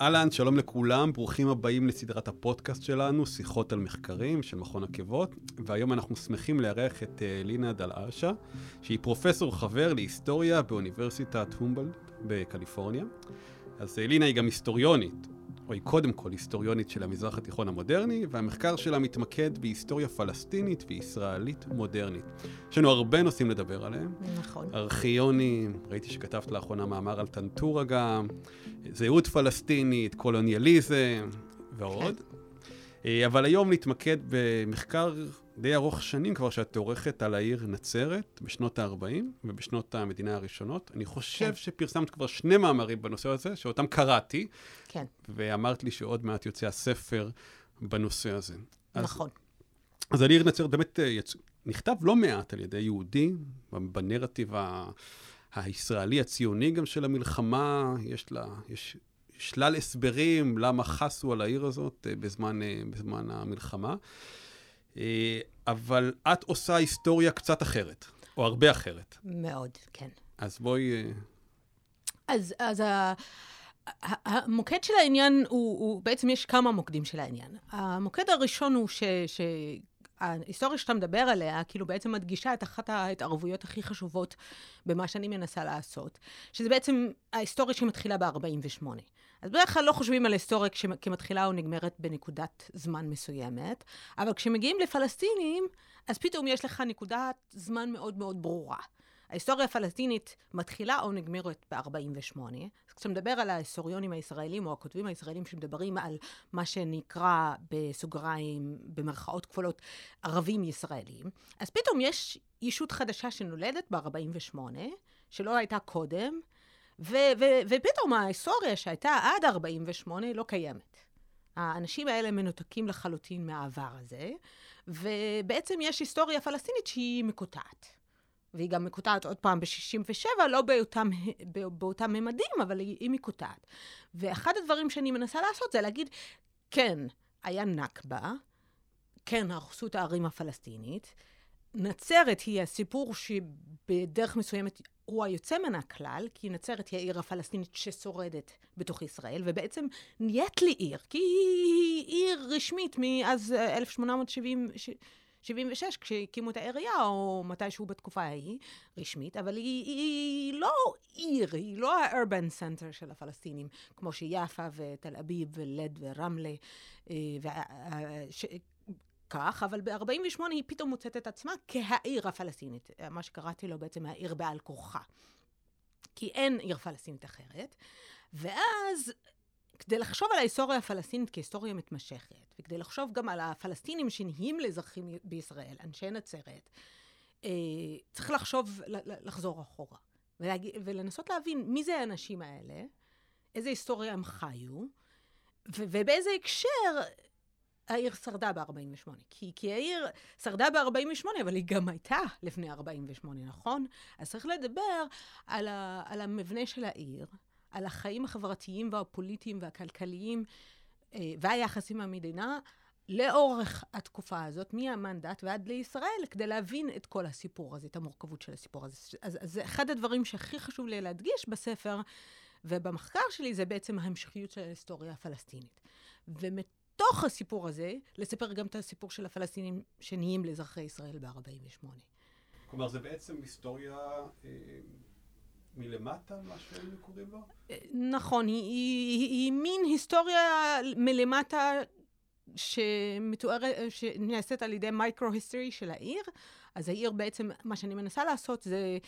אהלן, שלום לכולם, ברוכים הבאים לסדרת הפודקאסט שלנו, שיחות על מחקרים של מכון עקבות, והיום אנחנו שמחים לארח את uh, לינה דלאשה, שהיא פרופסור חבר להיסטוריה באוניברסיטת הומבלד בקליפורניה. אז uh, לינה היא גם היסטוריונית, או היא קודם כל היסטוריונית של המזרח התיכון המודרני, והמחקר שלה מתמקד בהיסטוריה פלסטינית וישראלית מודרנית. יש לנו הרבה נושאים לדבר עליהם. נכון. ארכיונים, ראיתי שכתבת לאחרונה מאמר על טנטורה גם, זהות פלסטינית, קולוניאליזם ועוד. כן. אבל היום נתמקד במחקר די ארוך שנים כבר שאת עורכת על העיר נצרת בשנות ה-40 ובשנות המדינה הראשונות. אני חושב כן. שפרסמת כבר שני מאמרים בנושא הזה, שאותם קראתי. כן. ואמרת לי שעוד מעט יוצא הספר בנושא הזה. נכון. אז, אז על עיר נצרת באמת אה, יצ... נכתב לא מעט על ידי יהודי, בנרטיב ה... הישראלי הציוני גם של המלחמה, יש לה, יש שלל הסברים למה חסו על העיר הזאת אה, בזמן, אה, בזמן המלחמה. אה, אבל את עושה היסטוריה קצת אחרת, או הרבה אחרת. מאוד, כן. אז בואי... אז, אז המוקד של העניין הוא, הוא, בעצם יש כמה מוקדים של העניין. המוקד הראשון הוא ש... ש ההיסטוריה שאתה מדבר עליה, כאילו בעצם מדגישה את אחת ההתערבויות הכי חשובות במה שאני מנסה לעשות, שזה בעצם ההיסטוריה שמתחילה ב-48. אז בדרך כלל לא חושבים על היסטוריה כמתחילה או נגמרת בנקודת זמן מסוימת, אבל כשמגיעים לפלסטינים, אז פתאום יש לך נקודת זמן מאוד מאוד ברורה. ההיסטוריה הפלסטינית מתחילה או נגמרת ב-48. אז כשאתה מדבר על ההיסטוריונים הישראלים או הכותבים הישראלים שמדברים על מה שנקרא בסוגריים, במרכאות כפולות, ערבים ישראלים, אז פתאום יש ישות חדשה שנולדת ב-48, שלא הייתה קודם, ופתאום ההיסטוריה שהייתה עד 48 לא קיימת. האנשים האלה מנותקים לחלוטין מהעבר הזה, ובעצם יש היסטוריה פלסטינית שהיא מקוטעת. והיא גם מקוטעת עוד פעם ב-67, לא באותם, באותם ממדים, אבל היא, היא מקוטעת. ואחד הדברים שאני מנסה לעשות זה להגיד, כן, היה נכבה, כן, הרסו את הערים הפלסטינית, נצרת היא הסיפור שבדרך מסוימת הוא היוצא מן הכלל, כי נצרת היא העיר הפלסטינית ששורדת בתוך ישראל, ובעצם נהיית לי עיר, כי היא עיר רשמית מאז 1876, כשהקימו את העירייה, או מתישהו בתקופה ההיא, רשמית, אבל היא, היא לא עיר, היא לא ה-urban center של הפלסטינים, כמו שיפה ותל אביב ולד ורמלה, אה, כך, אבל ב-48' היא פתאום מוצאת את עצמה כהעיר הפלסטינית, מה שקראתי לו בעצם העיר בעל כורחה. כי אין עיר פלסטינית אחרת. ואז, כדי לחשוב על ההיסטוריה הפלסטינית כהיסטוריה מתמשכת, וכדי לחשוב גם על הפלסטינים שנהיים לאזרחים בישראל, אנשי נצרת, אה, צריך לחשוב, לחזור אחורה. ולנסות להבין מי זה האנשים האלה, איזה היסטוריה הם חיו, ובאיזה הקשר העיר שרדה ב-48. כי, כי העיר שרדה ב-48, אבל היא גם הייתה לפני 48, נכון? אז צריך לדבר על, ה, על המבנה של העיר, על החיים החברתיים והפוליטיים והכלכליים אה, והיחסים עם המדינה, לאורך התקופה הזאת, מהמנדט ועד לישראל, כדי להבין את כל הסיפור הזה, את המורכבות של הסיפור הזה. אז, אז זה אחד הדברים שהכי חשוב לי להדגיש בספר, ובמחקר שלי זה בעצם ההמשכיות של ההיסטוריה הפלסטינית. ומת... בתוך הסיפור הזה, לספר גם את הסיפור של הפלסטינים שנהיים לאזרחי ישראל ב-48. כלומר, זה בעצם היסטוריה אה, מלמטה, מה שהם קוראים לו? אה, נכון, היא, היא, היא, היא מין היסטוריה מלמטה שמתוארת, שנעשית על ידי micro-history של העיר. אז העיר בעצם, מה שאני מנסה לעשות זה...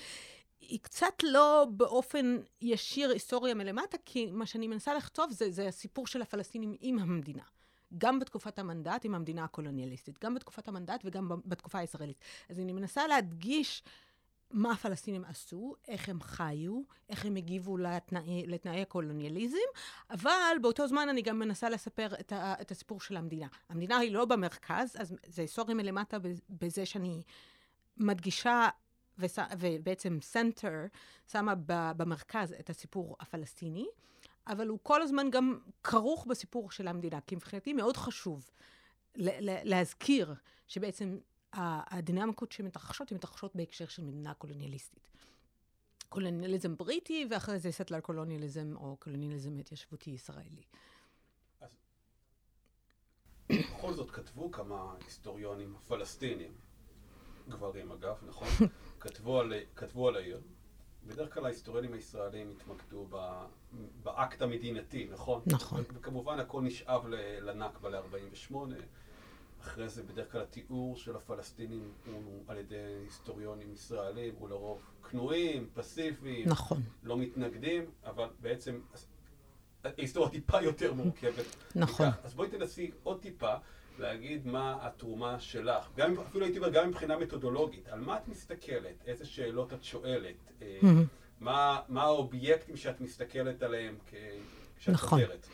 היא קצת לא באופן ישיר היסטוריה מלמטה, כי מה שאני מנסה לכתוב זה, זה הסיפור של הפלסטינים עם המדינה. גם בתקופת המנדט עם המדינה הקולוניאליסטית, גם בתקופת המנדט וגם בתקופה הישראלית. אז אני מנסה להדגיש מה הפלסטינים עשו, איך הם חיו, איך הם הגיבו לתנאי, לתנאי הקולוניאליזם, אבל באותו זמן אני גם מנסה לספר את, ה, את הסיפור של המדינה. המדינה היא לא במרכז, אז זה היסטוריה מלמטה בזה שאני מדגישה ובעצם center שמה במרכז את הסיפור הפלסטיני. אבל הוא כל הזמן גם כרוך בסיפור של המדינה, כי מבחינתי מאוד חשוב להזכיר שבעצם הדינמיקות שמתרחשות, הן מתרחשות בהקשר של מדינה קולוניאליסטית. קולוניאליזם בריטי, ואחרי זה settler colonialism או קולוניאליזם התיישבותי ישראלי. בכל זאת כתבו כמה היסטוריונים פלסטינים, גברים אגב, נכון? כתבו, על, כתבו על העיר. בדרך כלל ההיסטוריונים הישראלים התמקדו ב, באקט המדינתי, נכון? נכון. וכמובן הכל נשאב לנכבה ל-48. אחרי זה בדרך כלל התיאור של הפלסטינים הוא על ידי היסטוריונים ישראלים, הוא לרוב כנועים, פסיביים, נכון. לא מתנגדים, אבל בעצם ההיסטוריה טיפה יותר מורכבת. נכון. אז בואי תנסי עוד טיפה להגיד מה התרומה שלך, גם, אפילו הייתי אומר גם מבחינה מתודולוגית, על מה את מסתכלת, איזה שאלות את שואלת, אה, מה, מה האובייקטים שאת מסתכלת עליהם כשאת נכון. עוברת.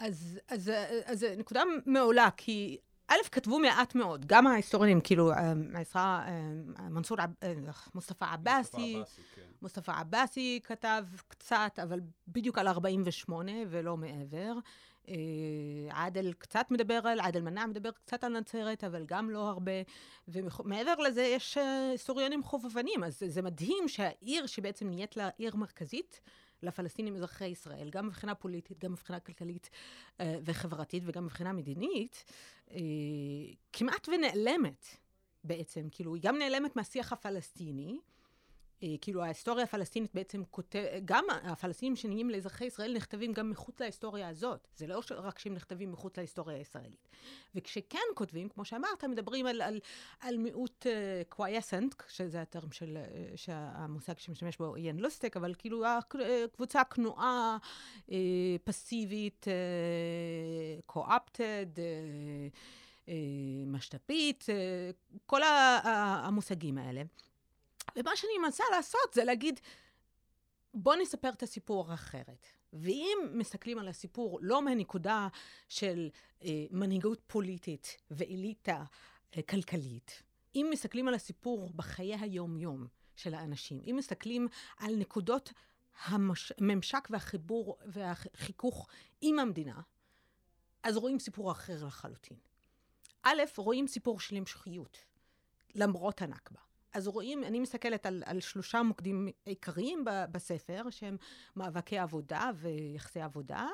אז, אז, אז נקודה מעולה, כי א', כתבו מעט מאוד, גם ההיסטוריונים, כאילו, העזרה, מנסור, מוסטפא עבאסי, כן. מוסטפא עבאסי כתב קצת, אבל בדיוק על 48 ולא מעבר. אה, עאדל קצת מדבר על, עאדל מנע מדבר קצת על נצרת, אבל גם לא הרבה. ומעבר לזה יש אה, היסטוריונים חובבנים, אז זה מדהים שהעיר שבעצם נהיית לה עיר מרכזית, לפלסטינים אזרחי ישראל, גם מבחינה פוליטית, גם מבחינה כלכלית אה, וחברתית וגם מבחינה מדינית, אה, כמעט ונעלמת בעצם. כאילו, היא גם נעלמת מהשיח הפלסטיני, אה, כאילו ההיסטוריה הפלסטינית בעצם כותב, גם הפלסטינים שנהיים לאזרחי ישראל נכתבים גם מחוץ להיסטוריה הזאת. זה לא רק שהם נכתבים מחוץ להיסטוריה הישראלית. וכשכן כותבים, כמו שאמרת, מדברים על, על, על מיעוט קווייסנט, uh, שזה הטרם של, uh, שהמושג שמשתמש בו איין לוסטק, אבל כאילו הקבוצה כנועה, uh, פסיבית, קו-אפטד, uh, uh, משת"פית, uh, כל המושגים האלה. ומה שאני מנסה לעשות זה להגיד, בוא נספר את הסיפור אחרת. ואם מסתכלים על הסיפור לא מהנקודה של אה, מנהיגות פוליטית ואליטה אה, כלכלית, אם מסתכלים על הסיפור בחיי היום-יום של האנשים, אם מסתכלים על נקודות הממשק והחיבור והחיכוך עם המדינה, אז רואים סיפור אחר לחלוטין. א', רואים סיפור של המשכיות, למרות הנכבה. אז רואים, אני מסתכלת על, על שלושה מוקדים עיקריים בספר, שהם מאבקי עבודה ויחסי עבודה.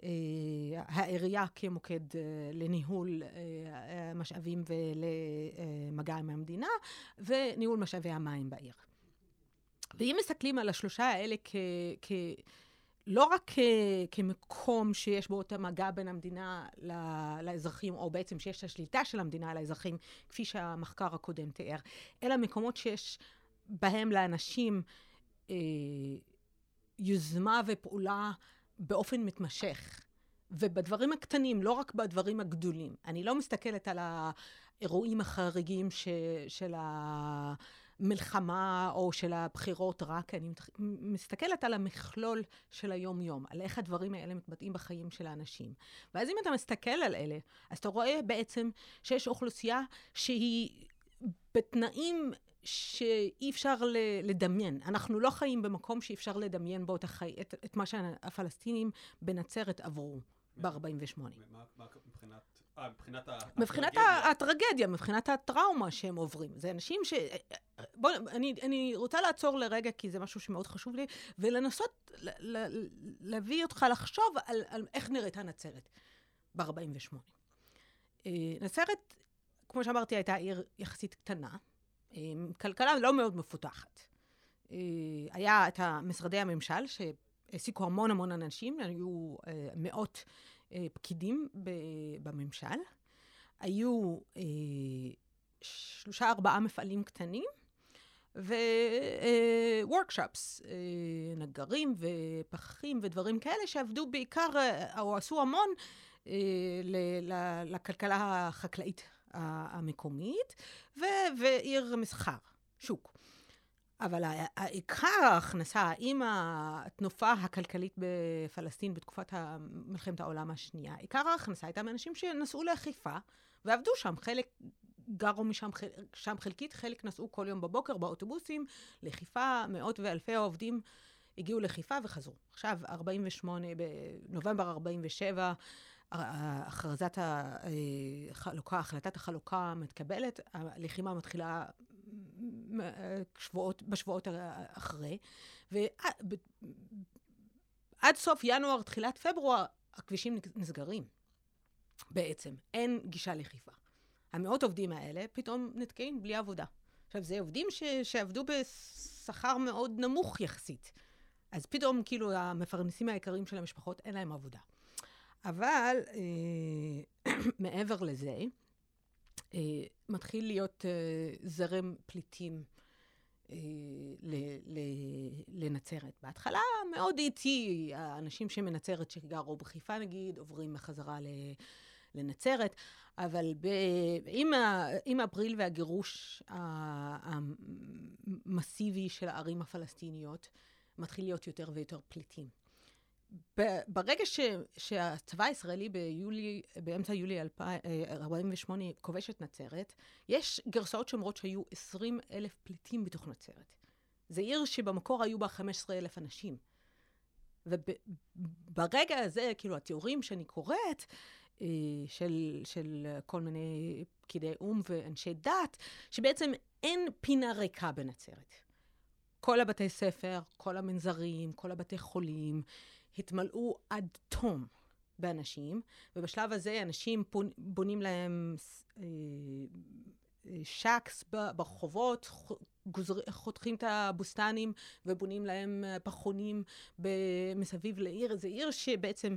Uh, העירייה כמוקד uh, לניהול uh, משאבים ולמגע עם המדינה, וניהול משאבי המים בעיר. ואם מסתכלים על השלושה האלה כ... כ לא רק כ, כמקום שיש בו את המגע בין המדינה לאזרחים, או בעצם שיש את השליטה של המדינה על האזרחים, כפי שהמחקר הקודם תיאר, אלא מקומות שיש בהם לאנשים אה, יוזמה ופעולה באופן מתמשך. ובדברים הקטנים, לא רק בדברים הגדולים. אני לא מסתכלת על האירועים החריגים ש, של ה... המלחמה או של הבחירות רק, אני מסתכלת על המכלול של היום-יום, על איך הדברים האלה מתבטאים בחיים של האנשים. ואז אם אתה מסתכל על אלה, אז אתה רואה בעצם שיש אוכלוסייה שהיא בתנאים שאי אפשר לדמיין. אנחנו לא חיים במקום שאי אפשר לדמיין בו את, החי... את, את מה שהפלסטינים בנצרת עברו ב-48. מבחינת אה, מבחינת הטרגדיה. מבחינת הטרגדיה, מבחינת הטראומה שהם עוברים. זה אנשים ש... בואו, אני, אני רוצה לעצור לרגע, כי זה משהו שמאוד חשוב לי, ולנסות ל- ל- להביא אותך לחשוב על, על איך נראית הנצרת ב-48. אה, נצרת, כמו שאמרתי, הייתה עיר יחסית קטנה, עם אה, כלכלה לא מאוד מפותחת. היה את משרדי הממשל, שהעסיקו המון המון אנשים, היו מאות אה, פקידים בממשל. היו אה, שלושה, ארבעה מפעלים קטנים, ו-workshops, אה, אה, נגרים ופחים ודברים כאלה שעבדו בעיקר, אה, או עשו המון אה, לכלכלה החקלאית המקומית, ועיר מסחר, שוק. אבל עיקר ההכנסה עם התנופה הכלכלית בפלסטין בתקופת מלחמת העולם השנייה, עיקר ההכנסה הייתה מאנשים שנסעו לחיפה ועבדו שם. חלק גרו משם שם חלקית, חלק נסעו כל יום בבוקר באוטובוסים לחיפה, מאות ואלפי העובדים הגיעו לחיפה וחזרו. עכשיו, 48, בנובמבר 47, הכרזת החלוקה, החלטת החלוקה מתקבלת, הלחימה מתחילה שבועות, בשבועות אחרי, ועד סוף ינואר, תחילת פברואר, הכבישים נסגרים בעצם. אין גישה לחיפה. המאות עובדים האלה פתאום נתקעים בלי עבודה. עכשיו, זה עובדים ש, שעבדו בשכר מאוד נמוך יחסית. אז פתאום, כאילו, המפרנסים העיקריים של המשפחות, אין להם עבודה. אבל אה, מעבר לזה, אה, מתחיל להיות אה, זרם פליטים אה, לנצרת. בהתחלה מאוד איטי, האנשים שמנצרת שגרו בחיפה נגיד, עוברים בחזרה ל... לנצרת, אבל ב, עם, ה, עם אפריל והגירוש המסיבי של הערים הפלסטיניות, מתחיל להיות יותר ויותר פליטים. ברגע ש, שהצבא הישראלי ביולי, באמצע יולי 2048 כובש את נצרת, יש גרסאות שאומרות שהיו 20 אלף פליטים בתוך נצרת. זו עיר שבמקור היו בה 15 אלף אנשים. וברגע הזה, כאילו, התיאורים שאני קוראת, אה, של, של כל מיני פקידי או"ם ואנשי דת, שבעצם אין פינה ריקה בנצרת. כל הבתי ספר, כל המנזרים, כל הבתי חולים, התמלאו עד תום באנשים, ובשלב הזה אנשים בונים להם אה, אה, שקס ברחובות, חותכים את הבוסטנים ובונים להם פחונים מסביב לעיר. זו עיר שבעצם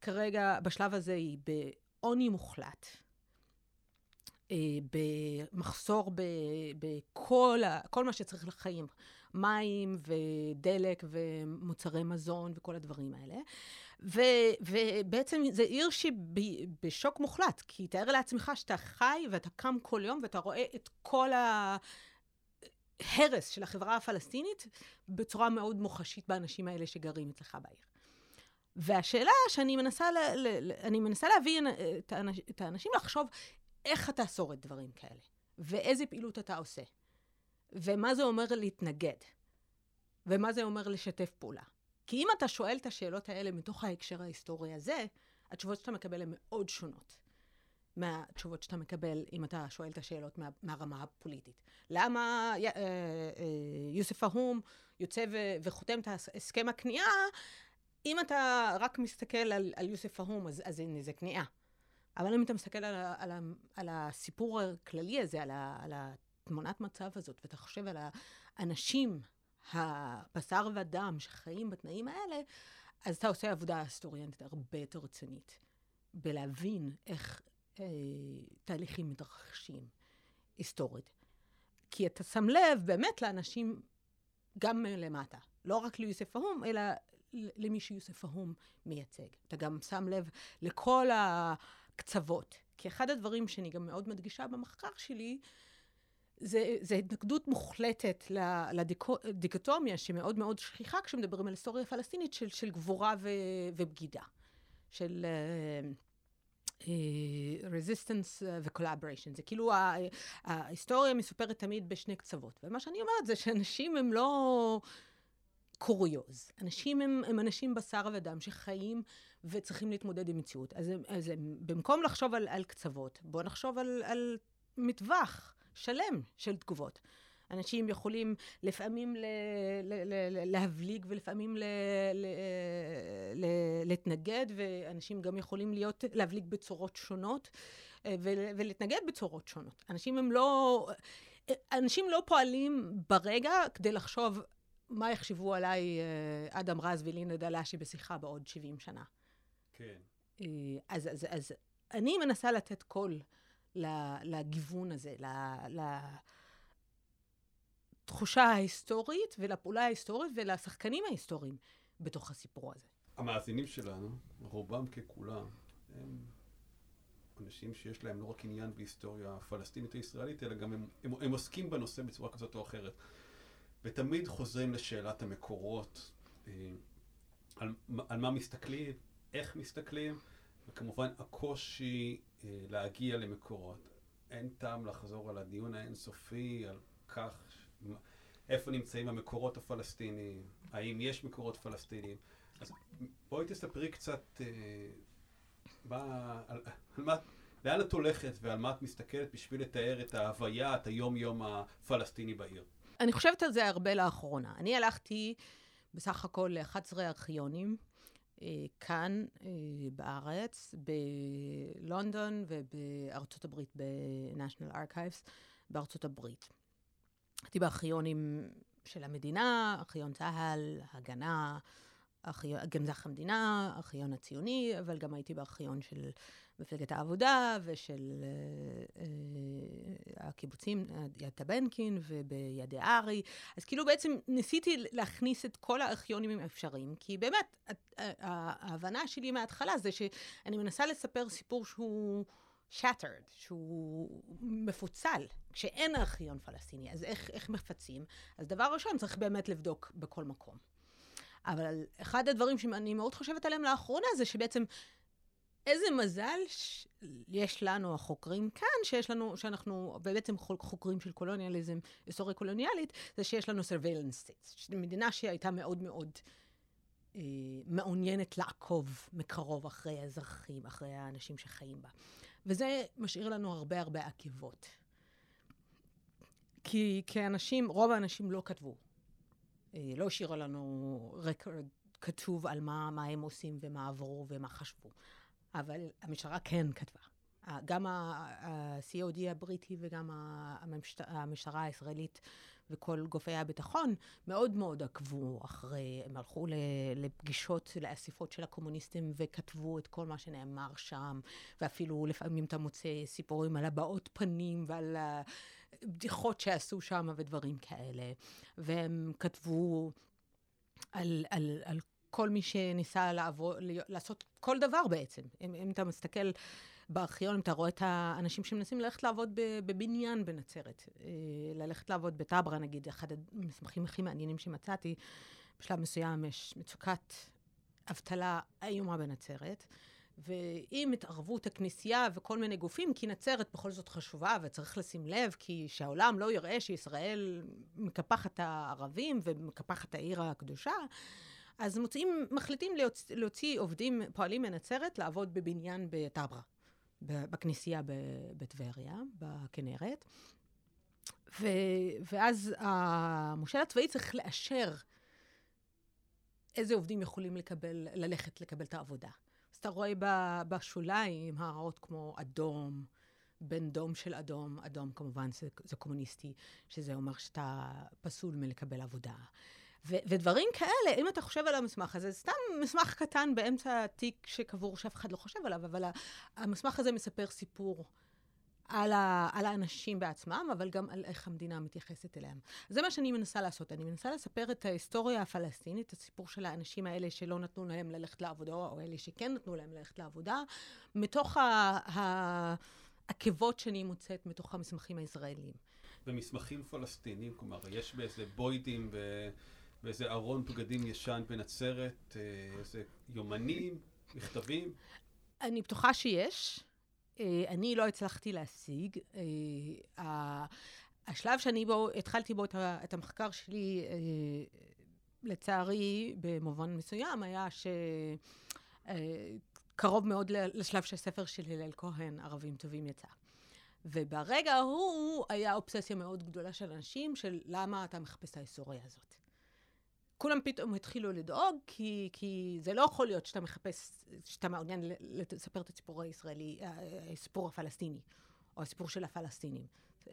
כרגע, בשלב הזה, היא בעוני מוחלט. אה, במחסור בכל כל מה שצריך לחיים, מים ודלק ומוצרי מזון וכל הדברים האלה. ו, ובעצם זו עיר שבשוק מוחלט, כי תאר לעצמך שאתה חי ואתה קם כל יום ואתה רואה את כל ההרס של החברה הפלסטינית בצורה מאוד מוחשית באנשים האלה שגרים אצלך בעיר. והשאלה שאני מנסה, ל, ל, אני מנסה להביא את האנשים לחשוב איך אתה שורד דברים כאלה, ואיזה פעילות אתה עושה, ומה זה אומר להתנגד, ומה זה אומר לשתף פעולה. כי אם אתה שואל את השאלות האלה מתוך ההקשר ההיסטורי הזה, התשובות שאתה מקבל הן מאוד שונות מהתשובות שאתה מקבל אם אתה שואל את השאלות מה, מהרמה הפוליטית. למה אה, אה, יוסף ההום יוצא ו, וחותם את הסכם הכניעה, אם אתה רק מסתכל על, על יוסף ההום, אז, אז זה כניעה. אבל אם אתה מסתכל על, על, על הסיפור הכללי הזה, על, על התמונת מצב הזאת, ואתה חושב על האנשים, הבשר ודם שחיים בתנאים האלה, אז אתה עושה עבודה היסטוריאנטית הרבה יותר רצינית, בלהבין איך אה, תהליכים מתרחשים היסטורית. כי אתה שם לב באמת לאנשים גם למטה, לא רק ליוסף ההום, אלא למי שיוסף ההום מייצג. אתה גם שם לב לכל הקצוות. כי אחד הדברים שאני גם מאוד מדגישה במחקר שלי, זה, זה התנגדות מוחלטת לדיכוטומיה שמאוד מאוד שכיחה כשמדברים על היסטוריה פלסטינית של, של גבורה ו, ובגידה, של uh, uh, resistance ו-collaboration. זה כאילו ההיסטוריה מסופרת תמיד בשני קצוות. ומה שאני אומרת זה שאנשים הם לא... קוריוז. אנשים הם, הם אנשים בשר ודם שחיים וצריכים להתמודד עם מציאות. אז, אז במקום לחשוב על, על קצוות, בואו נחשוב על, על מטווח שלם של תגובות. אנשים יכולים לפעמים ל, ל, ל, להבליג ולפעמים ל, ל, ל, להתנגד, ואנשים גם יכולים להיות, להבליג בצורות שונות אה, ול, ולהתנגד בצורות שונות. אנשים הם לא... אנשים לא פועלים ברגע כדי לחשוב מה יחשבו עליי אה, אדם רז ולינה דלשי בשיחה בעוד 70 שנה. כן. אה, אז, אז, אז אני מנסה לתת קול לגיוון הזה, לתחושה ההיסטורית ולפעולה ההיסטורית ולשחקנים ההיסטוריים בתוך הסיפור הזה. המאזינים שלנו, רובם ככולם, הם אנשים שיש להם לא רק עניין בהיסטוריה הפלסטינית הישראלית, אלא גם הם, הם, הם עוסקים בנושא בצורה כזאת או אחרת. ותמיד חוזרים לשאלת המקורות, אה, על, על מה מסתכלים, איך מסתכלים, וכמובן הקושי אה, להגיע למקורות. אין טעם לחזור על הדיון האינסופי, על כך, איפה נמצאים המקורות הפלסטיניים, האם יש מקורות פלסטיניים. אז בואי תספרי קצת, אה, מה, על, על מה, לאן את הולכת ועל מה את מסתכלת בשביל לתאר את ההוויה, את היום-יום הפלסטיני בעיר? אני חושבת על זה הרבה לאחרונה. אני הלכתי בסך הכל ל-11 ארכיונים. אה, כאן אה, בארץ, בלונדון ובארצות הברית, ב-National Archives בארצות הברית. הייתי בארכיונים של המדינה, ארכיון צה"ל, הגנה, גנזך המדינה, הארכיון הציוני, אבל גם הייתי בארכיון של מפלגת העבודה ושל uh, uh, הקיבוצים, יד טבנקין ובידי ארי. אז כאילו בעצם ניסיתי להכניס את כל הארכיונים האפשריים, כי באמת, ההבנה שלי מההתחלה זה שאני מנסה לספר סיפור שהוא... shattered, שהוא מפוצל, כשאין ארכיון פלסטיני, אז איך, איך מפצים? אז דבר ראשון, צריך באמת לבדוק בכל מקום. אבל אחד הדברים שאני מאוד חושבת עליהם לאחרונה זה שבעצם איזה מזל יש לנו, החוקרים כאן, שיש לנו, שאנחנו בעצם חוקרים של קולוניאליזם, היסטוריה קולוניאלית, זה שיש לנו surveillance states. מדינה שהייתה מאוד מאוד אה, מעוניינת לעקוב מקרוב אחרי האזרחים, אחרי האנשים שחיים בה. וזה משאיר לנו הרבה הרבה עקבות. כי, כי אנשים, רוב האנשים לא כתבו. אה, לא השאירו לנו רקורד כתוב על מה, מה הם עושים ומה עברו ומה חשבו. אבל המשטרה כן כתבה. גם ה-COD הבריטי וגם המשטרה הישראלית וכל גופי הביטחון מאוד מאוד עקבו אחרי, הם הלכו לפגישות, לאספות של הקומוניסטים וכתבו את כל מה שנאמר שם, ואפילו לפעמים אתה מוצא סיפורים על הבעות פנים ועל בדיחות שעשו שם ודברים כאלה. והם כתבו על, על, על כל מי שניסה לעבור, לעשות כל דבר בעצם. אם, אם אתה מסתכל בארכיון, אם אתה רואה את האנשים שמנסים ללכת לעבוד בבניין בנצרת, אה, ללכת לעבוד בטברה, נגיד, אחד המסמכים הכי מעניינים שמצאתי, בשלב מסוים יש מצוקת אבטלה איומה בנצרת. ועם התערבות הכנסייה וכל מיני גופים, כי נצרת בכל זאת חשובה וצריך לשים לב, כי שהעולם לא יראה שישראל מקפחת הערבים ומקפחת העיר הקדושה, אז מוצאים, מחליטים להוציא, להוציא עובדים, פועלים מנצרת, לעבוד בבניין בטברה, בכנסייה בטבריה, בכנרת. ו, ואז המושל הצבאי צריך לאשר איזה עובדים יכולים לקבל, ללכת לקבל את העבודה. אז אתה רואה בשוליים הערות כמו אדום, בן דום של אדום, אדום כמובן זה, זה קומוניסטי, שזה אומר שאתה פסול מלקבל עבודה. ו- ודברים כאלה, אם אתה חושב על המסמך הזה, סתם מסמך קטן באמצע התיק שקבור שאף אחד לא חושב עליו, אבל המסמך הזה מספר סיפור על, ה- על האנשים בעצמם, אבל גם על איך המדינה מתייחסת אליהם. זה מה שאני מנסה לעשות. אני מנסה לספר את ההיסטוריה הפלסטינית, את הסיפור של האנשים האלה שלא נתנו להם ללכת לעבודה, או אלה שכן נתנו להם ללכת לעבודה, מתוך העקבות שאני מוצאת מתוך המסמכים הישראלים. ומסמכים פלסטינים, כלומר, יש באיזה בוידים ו... באיזה ארון בגדים ישן בנצרת, אה, איזה יומנים, מכתבים? אני בטוחה שיש. אה, אני לא הצלחתי להשיג. אה, השלב שאני בו, התחלתי בו את המחקר שלי, לצערי, במובן מסוים, היה שקרוב מאוד לשלב שהספר של הלל כהן, ערבים טובים, יצא. וברגע ההוא היה אובססיה מאוד גדולה של אנשים של למה אתה מחפש את ההיסטוריה הזאת. כולם פתאום התחילו לדאוג, כי, כי זה לא יכול להיות שאתה מחפש, שאתה מעוניין לספר את הסיפור הישראלי, הסיפור הפלסטיני, או הסיפור של הפלסטינים.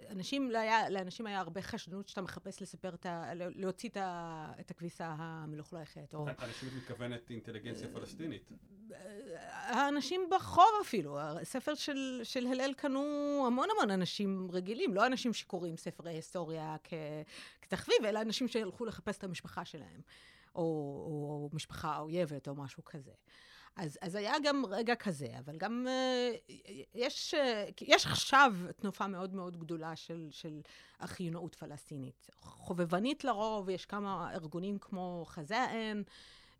אנשים, לא היה, לאנשים היה הרבה חשדנות שאתה מחפש לספר את ה... להוציא את, ה, את הכביסה המלוכלכת, או... אנשים מתכוונת אינטליגנציה פלסטינית. האנשים ברחוב אפילו. הספר של, של הלל קנו המון המון אנשים רגילים, לא אנשים שקוראים ספרי היסטוריה כ, כתחביב, אלא אנשים שהלכו לחפש את המשפחה שלהם, או, או משפחה אויבת או משהו כזה. אז, אז היה גם רגע כזה, אבל גם uh, יש, uh, יש עכשיו תנופה מאוד מאוד גדולה של, של החיונאות פלסטינית. חובבנית לרוב, יש כמה ארגונים כמו חזה האם,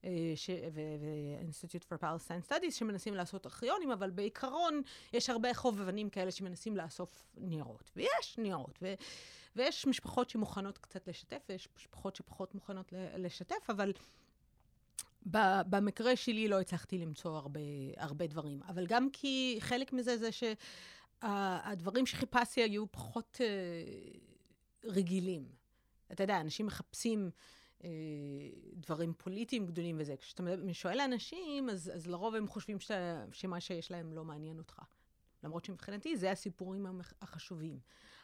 אה, ו-Institute for Palestine Studies שמנסים לעשות ארכיונים, אבל בעיקרון יש הרבה חובבנים כאלה שמנסים לאסוף ניירות. ויש ניירות, ו- ויש משפחות שמוכנות קצת לשתף, ויש משפחות שפחות מוכנות לשתף, אבל במקרה שלי לא הצלחתי למצוא הרבה, הרבה דברים, אבל גם כי חלק מזה זה שהדברים שחיפשתי היו פחות uh, רגילים. אתה יודע, אנשים מחפשים uh, דברים פוליטיים גדולים וזה. כשאתה שואל אנשים, אז, אז לרוב הם חושבים שאתה, שמה שיש להם לא מעניין אותך. למרות שמבחינתי זה הסיפורים החשובים,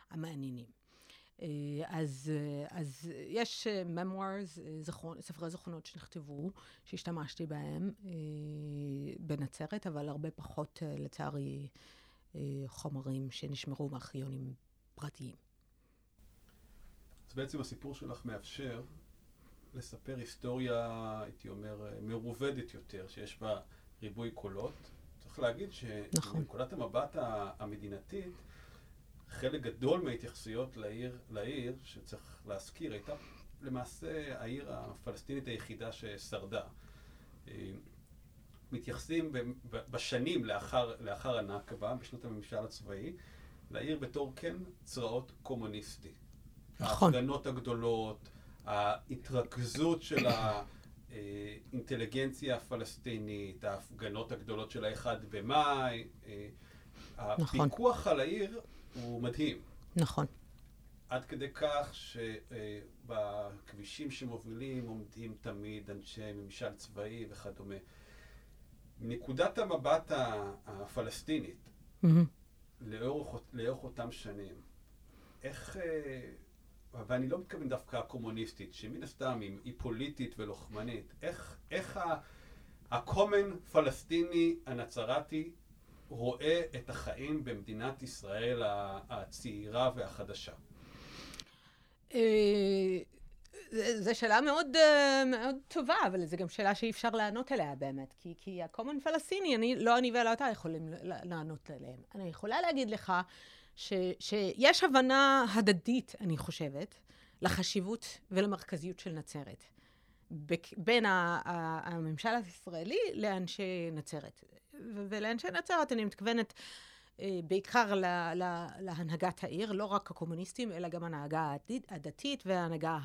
המעניינים. אה, אז, אה, אז יש memoirs, אה, זכרון, ספרי זכרונות שנכתבו, שהשתמשתי בהם בנצרת, אבל הרבה פחות, לצערי, חומרים שנשמרו מארכיונים פרטיים. אז בעצם הסיפור שלך מאפשר לספר היסטוריה, הייתי אומר, מרובדת יותר, שיש בה ריבוי קולות. צריך להגיד שנקודת נכון. המבט המדינתית, חלק גדול מההתייחסויות לעיר, לעיר, שצריך להזכיר, הייתה למעשה העיר הפלסטינית היחידה ששרדה. אה, מתייחסים בשנים לאחר, לאחר הנכבה, בשנות הממשל הצבאי, לעיר בתור כן צרעות קומוניסטי. נכון. ההפגנות הגדולות, ההתרכזות של האינטליגנציה הפלסטינית, ההפגנות הגדולות של האחד במאי, אה, נכון. הפיקוח על העיר הוא מדהים. נכון. עד כדי כך שבכבישים שמובילים עומדים תמיד אנשי ממשל צבאי וכדומה. נקודת המבט הפלסטינית, mm-hmm. לאורך, לאורך אותם שנים, איך, אה, ואני לא מתכוון דווקא הקומוניסטית, שמן הסתם היא פוליטית ולוחמנית, איך, איך ה-common פלסטיני הנצרתי רואה את החיים במדינת ישראל הצעירה והחדשה? אה, זו שאלה מאוד, אה, מאוד טובה, אבל זו גם שאלה שאי אפשר לענות עליה באמת. כי, כי ה-common פלסטיני, אני, לא אני ולא אתה יכולים לענות עליהם. אני יכולה להגיד לך ש, שיש הבנה הדדית, אני חושבת, לחשיבות ולמרכזיות של נצרת. בין הממשל הישראלי לאנשי נצרת. ולאנשי נצרת אני מתכוונת אה, בעיקר לה, לה, להנהגת העיר, לא רק הקומוניסטים, אלא גם ההנהגה הדתית וההנהגה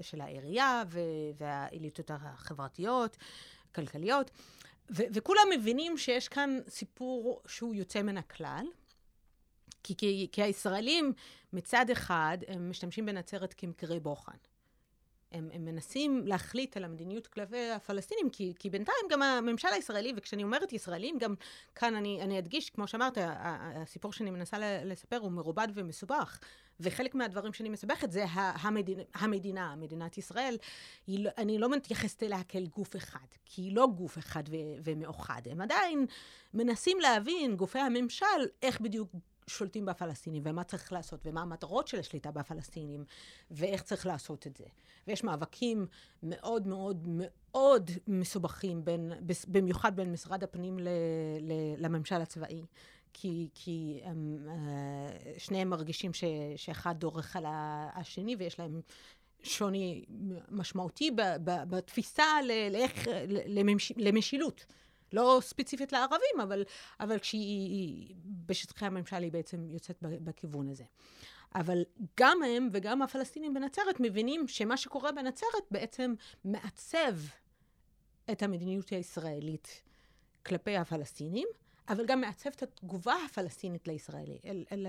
של העירייה והאליטות החברתיות, כלכליות. ו, וכולם מבינים שיש כאן סיפור שהוא יוצא מן הכלל. כי, כי, כי הישראלים מצד אחד הם משתמשים בנצרת כמקרה בוחן. הם, הם מנסים להחליט על המדיניות כלפי הפלסטינים, כי, כי בינתיים גם הממשל הישראלי, וכשאני אומרת ישראלים, גם כאן אני, אני אדגיש, כמו שאמרת, הסיפור שאני מנסה לספר הוא מרובד ומסובך, וחלק מהדברים שאני מסבכת זה המדינה, המדינה מדינת ישראל, לא, אני לא מתייחסת אליה כאל גוף אחד, כי היא לא גוף אחד ו, ומאוחד, הם עדיין מנסים להבין, גופי הממשל, איך בדיוק שולטים בפלסטינים, ומה צריך לעשות, ומה המטרות של השליטה בפלסטינים, ואיך צריך לעשות את זה. ויש מאבקים מאוד מאוד מאוד מסובכים, בין, במיוחד בין משרד הפנים ל, ל, לממשל הצבאי. כי, כי הם, אה, שניהם מרגישים ש, שאחד דורך על השני, ויש להם שוני משמעותי בתפיסה לאיך, למש, למשילות. לא ספציפית לערבים, אבל, אבל כשהיא בשטחי הממשל היא בעצם יוצאת בכיוון הזה. אבל גם הם וגם הפלסטינים בנצרת מבינים שמה שקורה בנצרת בעצם מעצב את המדיניות הישראלית כלפי הפלסטינים, אבל גם מעצב את התגובה הפלסטינית לישראלי,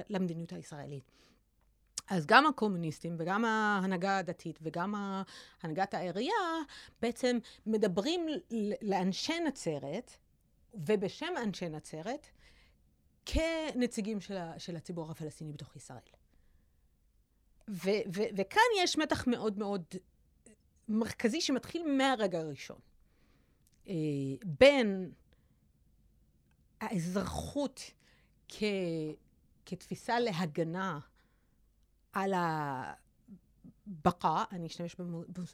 למדיניות הישראלית. אז גם הקומוניסטים וגם ההנהגה הדתית וגם הנהגת העירייה בעצם מדברים לאנשי נצרת, ובשם אנשי נצרת, כנציגים של, של הציבור הפלסטיני בתוך ישראל. ו, ו, וכאן יש מתח מאוד מאוד מרכזי שמתחיל מהרגע הראשון. אה, בין האזרחות כ, כתפיסה להגנה על הבקה, אני אשתמש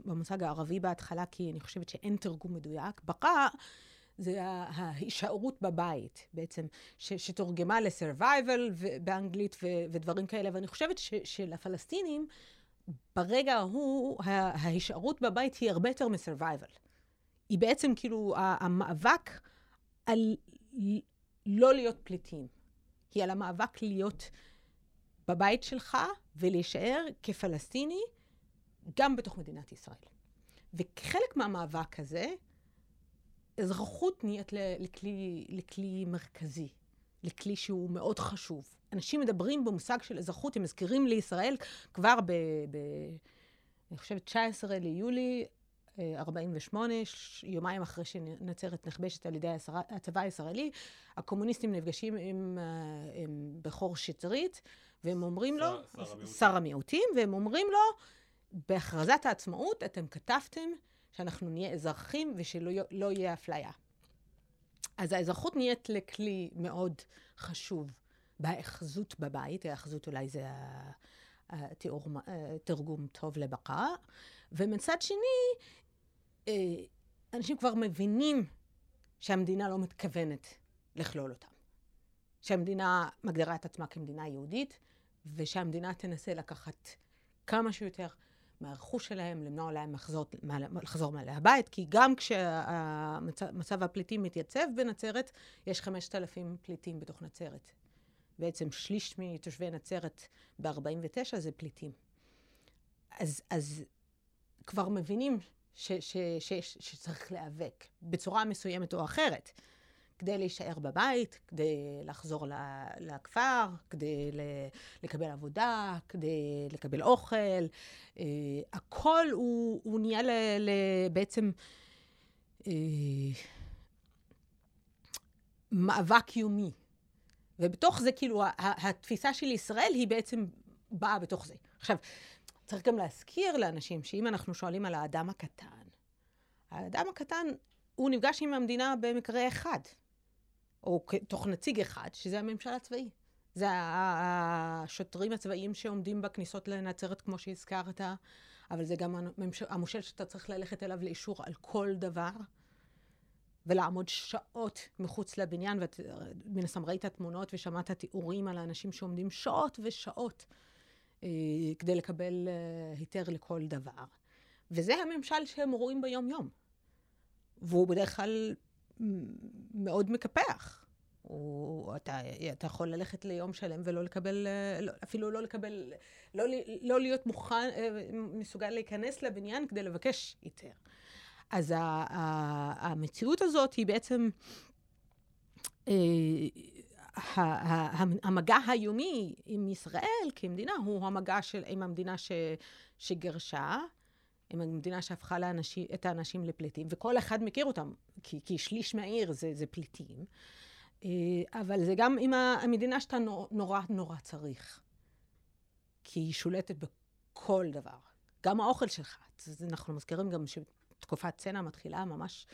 במושג הערבי בהתחלה, כי אני חושבת שאין תרגום מדויק, בקה זה ההישארות בבית, בעצם, ש, שתורגמה ל-survival באנגלית ו, ודברים כאלה. ואני חושבת ש, שלפלסטינים, ברגע ההוא, ההישארות בבית היא הרבה יותר מ-survival. היא בעצם כאילו המאבק על לא להיות פליטים. היא על המאבק להיות בבית שלך ולהישאר כפלסטיני גם בתוך מדינת ישראל. וכחלק מהמאבק הזה, אזרחות נהיית לכלי, לכלי מרכזי, לכלי שהוא מאוד חשוב. אנשים מדברים במושג של אזרחות, הם מזכירים לישראל כבר ב... ב אני חושבת, 19 ליולי 48, יומיים אחרי שנצרת נכבשת על ידי הצבא הישראלי, הקומוניסטים נפגשים עם, אה, עם בכור שטרית, והם אומרים לו, שר המיעוטים, והם אומרים לו, בהכרזת העצמאות אתם כתבתם שאנחנו נהיה אזרחים ושלא לא יהיה אפליה. אז האזרחות נהיית לכלי מאוד חשוב בהאחזות בבית, ההאחזות אולי זה התיאור, תרגום טוב לבקעה, ומצד שני, אה, אנשים כבר מבינים שהמדינה לא מתכוונת לכלול אותם. שהמדינה מגדירה את עצמה כמדינה יהודית, ושהמדינה תנסה לקחת כמה שיותר מהרכוש שלהם, למנוע להם לחזור, לחזור מעלי הבית, כי גם כשמצב הפליטים מתייצב בנצרת, יש 5,000 פליטים בתוך נצרת. בעצם שליש מתושבי נצרת ב-49 זה פליטים. אז, אז כבר מבינים ש, ש, ש, ש, שצריך להיאבק בצורה מסוימת או אחרת. כדי להישאר בבית, כדי לחזור לכפר, כדי לקבל עבודה, כדי לקבל אוכל. אה, הכל הוא, הוא נהיה ל, ל, בעצם אה, מאבק יומי. ובתוך זה, כאילו, התפיסה של ישראל היא בעצם באה בתוך זה. עכשיו, צריך גם להזכיר לאנשים שאם אנחנו שואלים על האדם הקטן, האדם הקטן, הוא נפגש עם המדינה במקרה אחד. או תוך נציג אחד, שזה הממשל הצבאי. זה השוטרים הצבאיים שעומדים בכניסות לנצרת, כמו שהזכרת, אבל זה גם המושל שאתה צריך ללכת אליו לאישור על כל דבר, ולעמוד שעות מחוץ לבניין, ומן הסתם ראית תמונות ושמעת תיאורים על האנשים שעומדים שעות ושעות אה, כדי לקבל אה, היתר לכל דבר. וזה הממשל שהם רואים ביום-יום. והוא בדרך כלל מאוד מקפח. הוא, אתה, אתה יכול ללכת ליום שלם ולא לקבל, לא, אפילו לא לקבל, לא, לא להיות מוכן, אה, מסוגל להיכנס לבניין כדי לבקש היתר. אז ה, ה, המציאות הזאת היא בעצם, אה, המגע היומי עם ישראל כמדינה הוא המגע של, עם המדינה ש, שגרשה, עם המדינה שהפכה לאנשים, את האנשים לפליטים, וכל אחד מכיר אותם, כי, כי שליש מהעיר זה, זה פליטים. אה, אבל זה גם עם המדינה שאתה נורא נורא צריך. כי היא שולטת בכל דבר. גם האוכל שלך. אנחנו מזכירים גם שתקופת צנע מתחילה ממש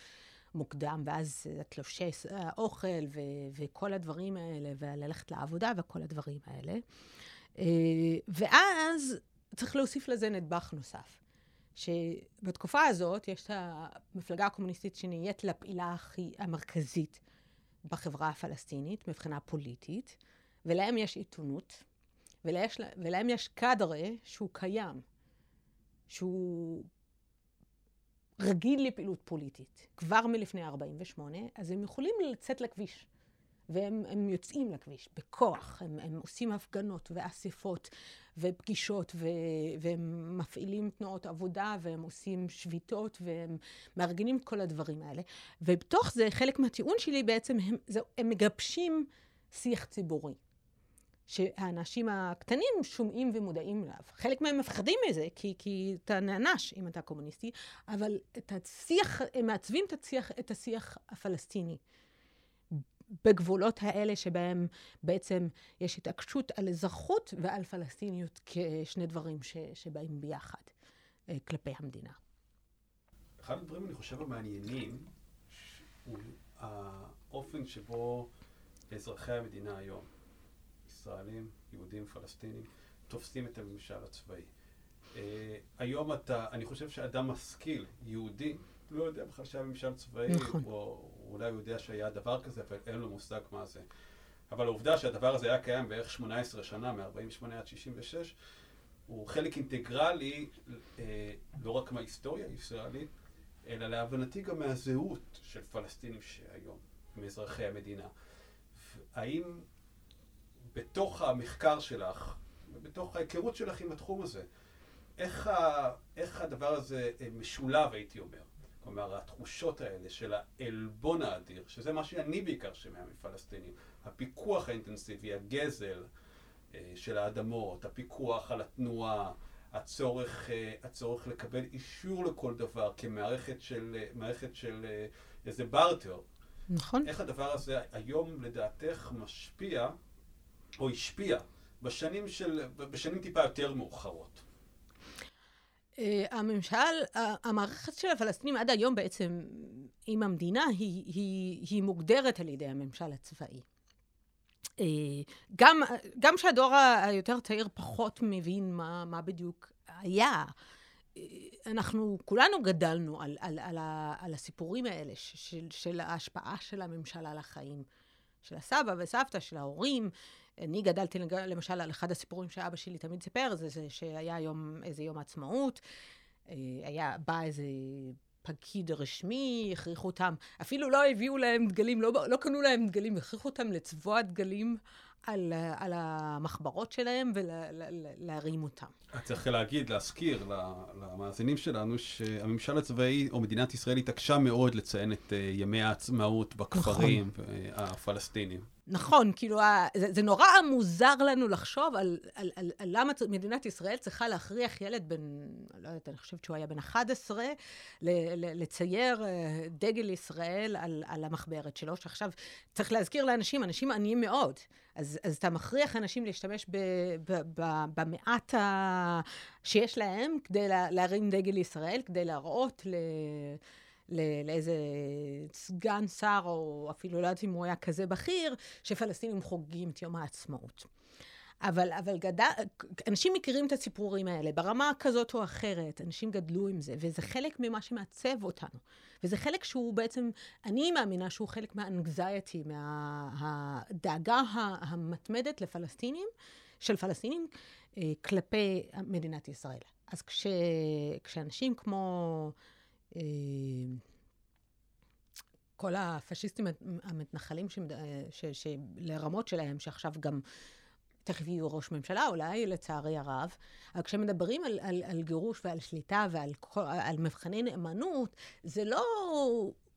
מוקדם, ואז תלושי האוכל ו- וכל הדברים האלה, וללכת לעבודה וכל הדברים האלה. אה, ואז צריך להוסיף לזה נדבך נוסף. שבתקופה הזאת יש את המפלגה הקומוניסטית שנהיית לפעילה הכי המרכזית בחברה הפלסטינית מבחינה פוליטית, ולהם יש עיתונות, ולש, ולהם יש קאדרה שהוא קיים, שהוא רגיל לפעילות פוליטית, כבר מלפני 48', אז הם יכולים לצאת לכביש. והם יוצאים לכביש בכוח, הם, הם עושים הפגנות ואספות ופגישות, ו, והם מפעילים תנועות עבודה, והם עושים שביתות, והם מארגנים את כל הדברים האלה. ובתוך זה, חלק מהטיעון שלי בעצם, הם, זה, הם מגבשים שיח ציבורי. שהאנשים הקטנים שומעים ומודעים אליו. חלק מהם מפחדים מזה, כי, כי אתה נענש אם אתה קומוניסטי, אבל את השיח, הם מעצבים את השיח, את השיח הפלסטיני. בגבולות האלה שבהם בעצם יש התעקשות על אזרחות ועל פלסטיניות כשני דברים ש, שבאים ביחד אה, כלפי המדינה. אחד הדברים, אני חושב, המעניינים, הוא האופן שבו אזרחי המדינה היום, ישראלים, יהודים, פלסטינים, תופסים את הממשל הצבאי. Uh, היום אתה, אני חושב שאדם משכיל, יהודי, לא יודע בכלל שהיה ממשל צבאי, נכון. או אולי הוא יודע שהיה דבר כזה, אבל אין לו מושג מה זה. אבל העובדה שהדבר הזה היה קיים בערך 18 שנה, מ-48 עד 66, הוא חלק אינטגרלי אה, לא רק מההיסטוריה הישראלית, אלא להבנתי גם מהזהות של פלסטינים שהיום, מאזרחי המדינה. האם בתוך המחקר שלך, ובתוך ההיכרות שלך עם התחום הזה, איך, ה, איך הדבר הזה אה, משולב, הייתי אומר? כלומר, התחושות האלה של העלבון האדיר, שזה מה שאני בעיקר שומע מפלסטינים, הפיקוח האינטנסיבי, הגזל אה, של האדמות, הפיקוח על התנועה, הצורך, אה, הצורך לקבל אישור לכל דבר כמערכת של, מערכת של איזה בארטר. נכון. איך הדבר הזה היום לדעתך משפיע, או השפיע, בשנים, של, בשנים טיפה יותר מאוחרות? אה, הממשל, המערכת של הפלסטינים עד היום בעצם, עם המדינה, היא, היא, היא מוגדרת על ידי הממשל הצבאי. אה, גם, גם שהדור היותר צעיר פחות מבין מה, מה בדיוק היה, אה, אנחנו כולנו גדלנו על, על, על, על הסיפורים האלה של, של ההשפעה של הממשל על החיים של הסבא וסבתא, של ההורים. אני גדלתי למשל על אחד הסיפורים שאבא שלי תמיד סיפר, זה, זה שהיה יום, איזה יום עצמאות, אה, היה, בא איזה פקיד רשמי, הכריחו אותם, אפילו לא הביאו להם דגלים, לא, לא קנו להם דגלים, הכריחו אותם לצבוע דגלים על, על המחברות שלהם ולהרים אותם. צריך להגיד, להזכיר למאזינים שלנו, שהממשל הצבאי, או מדינת ישראל, התעקשה מאוד לציין את אה, ימי העצמאות בכפרים נכון. הפלסטינים. נכון, כאילו, זה, זה נורא מוזר לנו לחשוב על, על, על, על למה מדינת ישראל צריכה להכריח ילד בן, לא יודעת, אני חושבת שהוא היה בן 11, ל, ל, לצייר אה, דגל ישראל על, על המחברת שלו, שעכשיו צריך להזכיר לאנשים, אנשים עניים מאוד. אז, אז אתה מכריח אנשים להשתמש ב, ב, ב, במעט ה, שיש להם כדי לה, להרים דגל ישראל, כדי להראות ל... לאיזה סגן שר, או אפילו לא יודעת אם הוא היה כזה בכיר, שפלסטינים חוגגים את יום העצמאות. אבל, אבל גדל, אנשים מכירים את הסיפורים האלה ברמה כזאת או אחרת, אנשים גדלו עם זה, וזה חלק ממה שמעצב אותנו. וזה חלק שהוא בעצם, אני מאמינה שהוא חלק מהאנגזייטי, מהדאגה המתמדת לפלסטינים, של פלסטינים, אה, כלפי מדינת ישראל. אז כש, כשאנשים כמו... אה, כל הפשיסטים המתנחלים ש, ש, ש, לרמות שלהם, שעכשיו גם תכף יהיו ראש ממשלה, אולי, לצערי הרב. אבל כשמדברים על, על, על גירוש ועל שליטה ועל על מבחני נאמנות, זה לא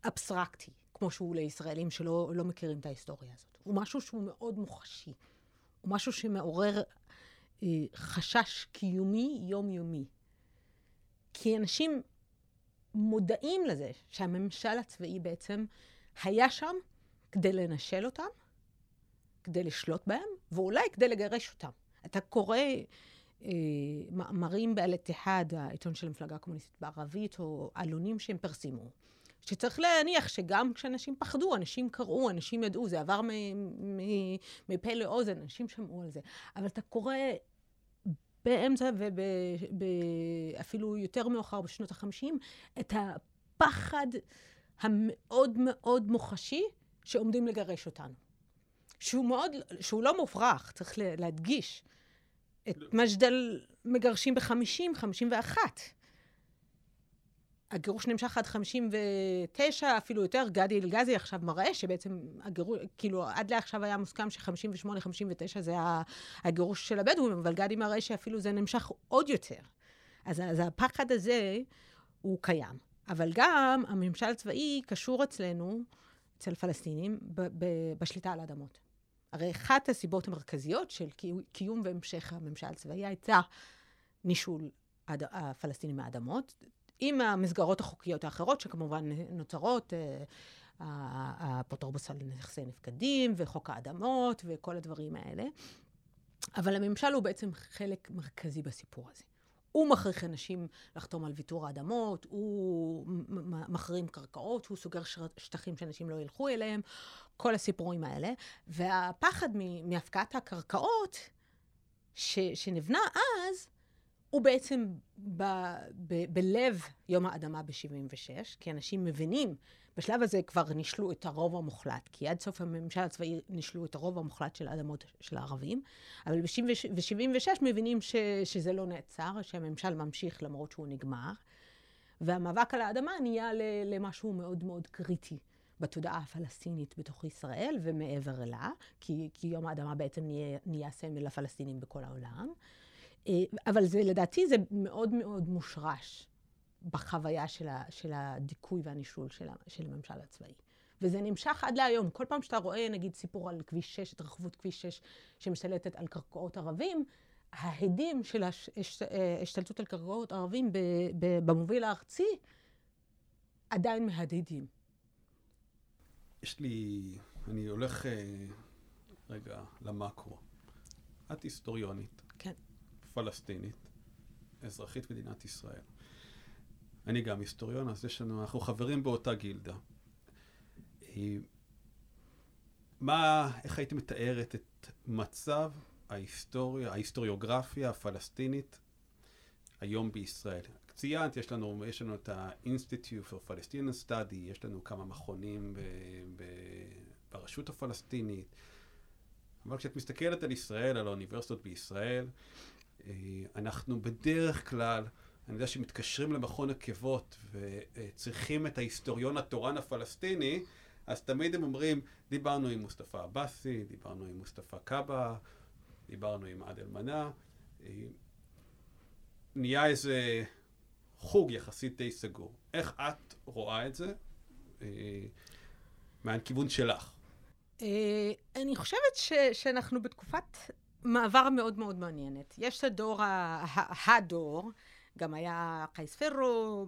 אבסטרקטי, כמו שהוא לישראלים שלא לא מכירים את ההיסטוריה הזאת. הוא משהו שהוא מאוד מוחשי. הוא משהו שמעורר אה, חשש קיומי יומיומי. כי אנשים מודעים לזה שהממשל הצבאי בעצם היה שם כדי לנשל אותם, כדי לשלוט בהם, ואולי כדי לגרש אותם. אתה קורא אה, מאמרים באל-אתיחד, העיתון של המפלגה הקומוניסטית בערבית, או עלונים שהם פרסמו, שצריך להניח שגם כשאנשים פחדו, אנשים קראו, אנשים ידעו, זה עבר מפה לאוזן, אנשים שמעו על זה. אבל אתה קורא באמצע ואפילו יותר מאוחר, בשנות ה-50, את הפחד המאוד מאוד מוחשי שעומדים לגרש אותנו. שהוא מאוד, שהוא לא מופרך, צריך להדגיש. את מג'דל מגרשים ב-50, 51. הגירוש נמשך עד 59, אפילו יותר. גדי אלגזי עכשיו מראה שבעצם הגירוש, כאילו, עד לעכשיו היה מוסכם ש-58, 59 זה הגירוש של הבדואים, אבל גדי מראה שאפילו זה נמשך עוד יותר. אז, אז הפחד הזה הוא קיים. אבל גם הממשל הצבאי קשור אצלנו, אצל פלסטינים, ב- ב- בשליטה על אדמות. הרי אחת הסיבות המרכזיות של קיום והמשך הממשל הצבאי הייתה נישול הפלסטינים מהאדמות. עם המסגרות החוקיות האחרות, שכמובן נוצרות, אה, האפוטרופוס על נכסי נפקדים, וחוק האדמות, וכל הדברים האלה. אבל הממשל הוא בעצם חלק מרכזי בסיפור הזה. הוא מכריח אנשים לחתום על ויתור האדמות, הוא מחרים קרקעות, הוא סוגר שטחים שאנשים לא ילכו אליהם, כל הסיפורים האלה. והפחד מהפקעת הקרקעות ש, שנבנה אז, הוא בעצם ב, ב, בלב יום האדמה ב-76, כי אנשים מבינים, בשלב הזה כבר נישלו את הרוב המוחלט, כי עד סוף הממשל הצבאי נישלו את הרוב המוחלט של האדמות של הערבים, אבל ב-76 מבינים ש, שזה לא נעצר, שהממשל ממשיך למרות שהוא נגמר, והמאבק על האדמה נהיה למשהו מאוד מאוד קריטי. בתודעה הפלסטינית בתוך ישראל ומעבר אליה, כי, כי יום האדמה בעצם נהיה, נהיה סמל לפלסטינים בכל העולם. אה, אבל זה, לדעתי, זה מאוד מאוד מושרש בחוויה של, ה, של הדיכוי והנישול של, ה, של הממשל הצבאי. וזה נמשך עד להיום. כל פעם שאתה רואה, נגיד, סיפור על כביש 6, התרחבות כביש 6 שמשתלטת על קרקעות ערבים, ההדים של ההשתלטות על קרקעות ערבים במוביל הארצי עדיין מהדהדים. יש לי, אני הולך אה, רגע למקרו. את היסטוריונית. כן. פלסטינית, אזרחית מדינת ישראל. אני גם היסטוריון, אז יש לנו, אנחנו חברים באותה גילדה. מה, איך היית מתארת את מצב ההיסטוריה, ההיסטוריוגרפיה הפלסטינית היום בישראל? ציינת, יש לנו, יש לנו את ה-Institute for Palestinian Study, יש לנו כמה מכונים ב, ב, ברשות הפלסטינית, אבל כשאת מסתכלת על ישראל, על האוניברסיטות בישראל, אנחנו בדרך כלל, אני יודע שמתקשרים למכון עקבות וצריכים את ההיסטוריון התורן הפלסטיני, אז תמיד הם אומרים, דיברנו עם מוסטפא עבאסי, דיברנו עם מוסטפא קאבה, דיברנו עם עדל מנה. אה, נהיה איזה חוג יחסית די סגור. איך את רואה את זה אה, מהכיוון שלך? אה, אני חושבת ש, שאנחנו בתקופת מעבר מאוד מאוד מעניינת. יש את הדור, הדור, גם היה קייס פרו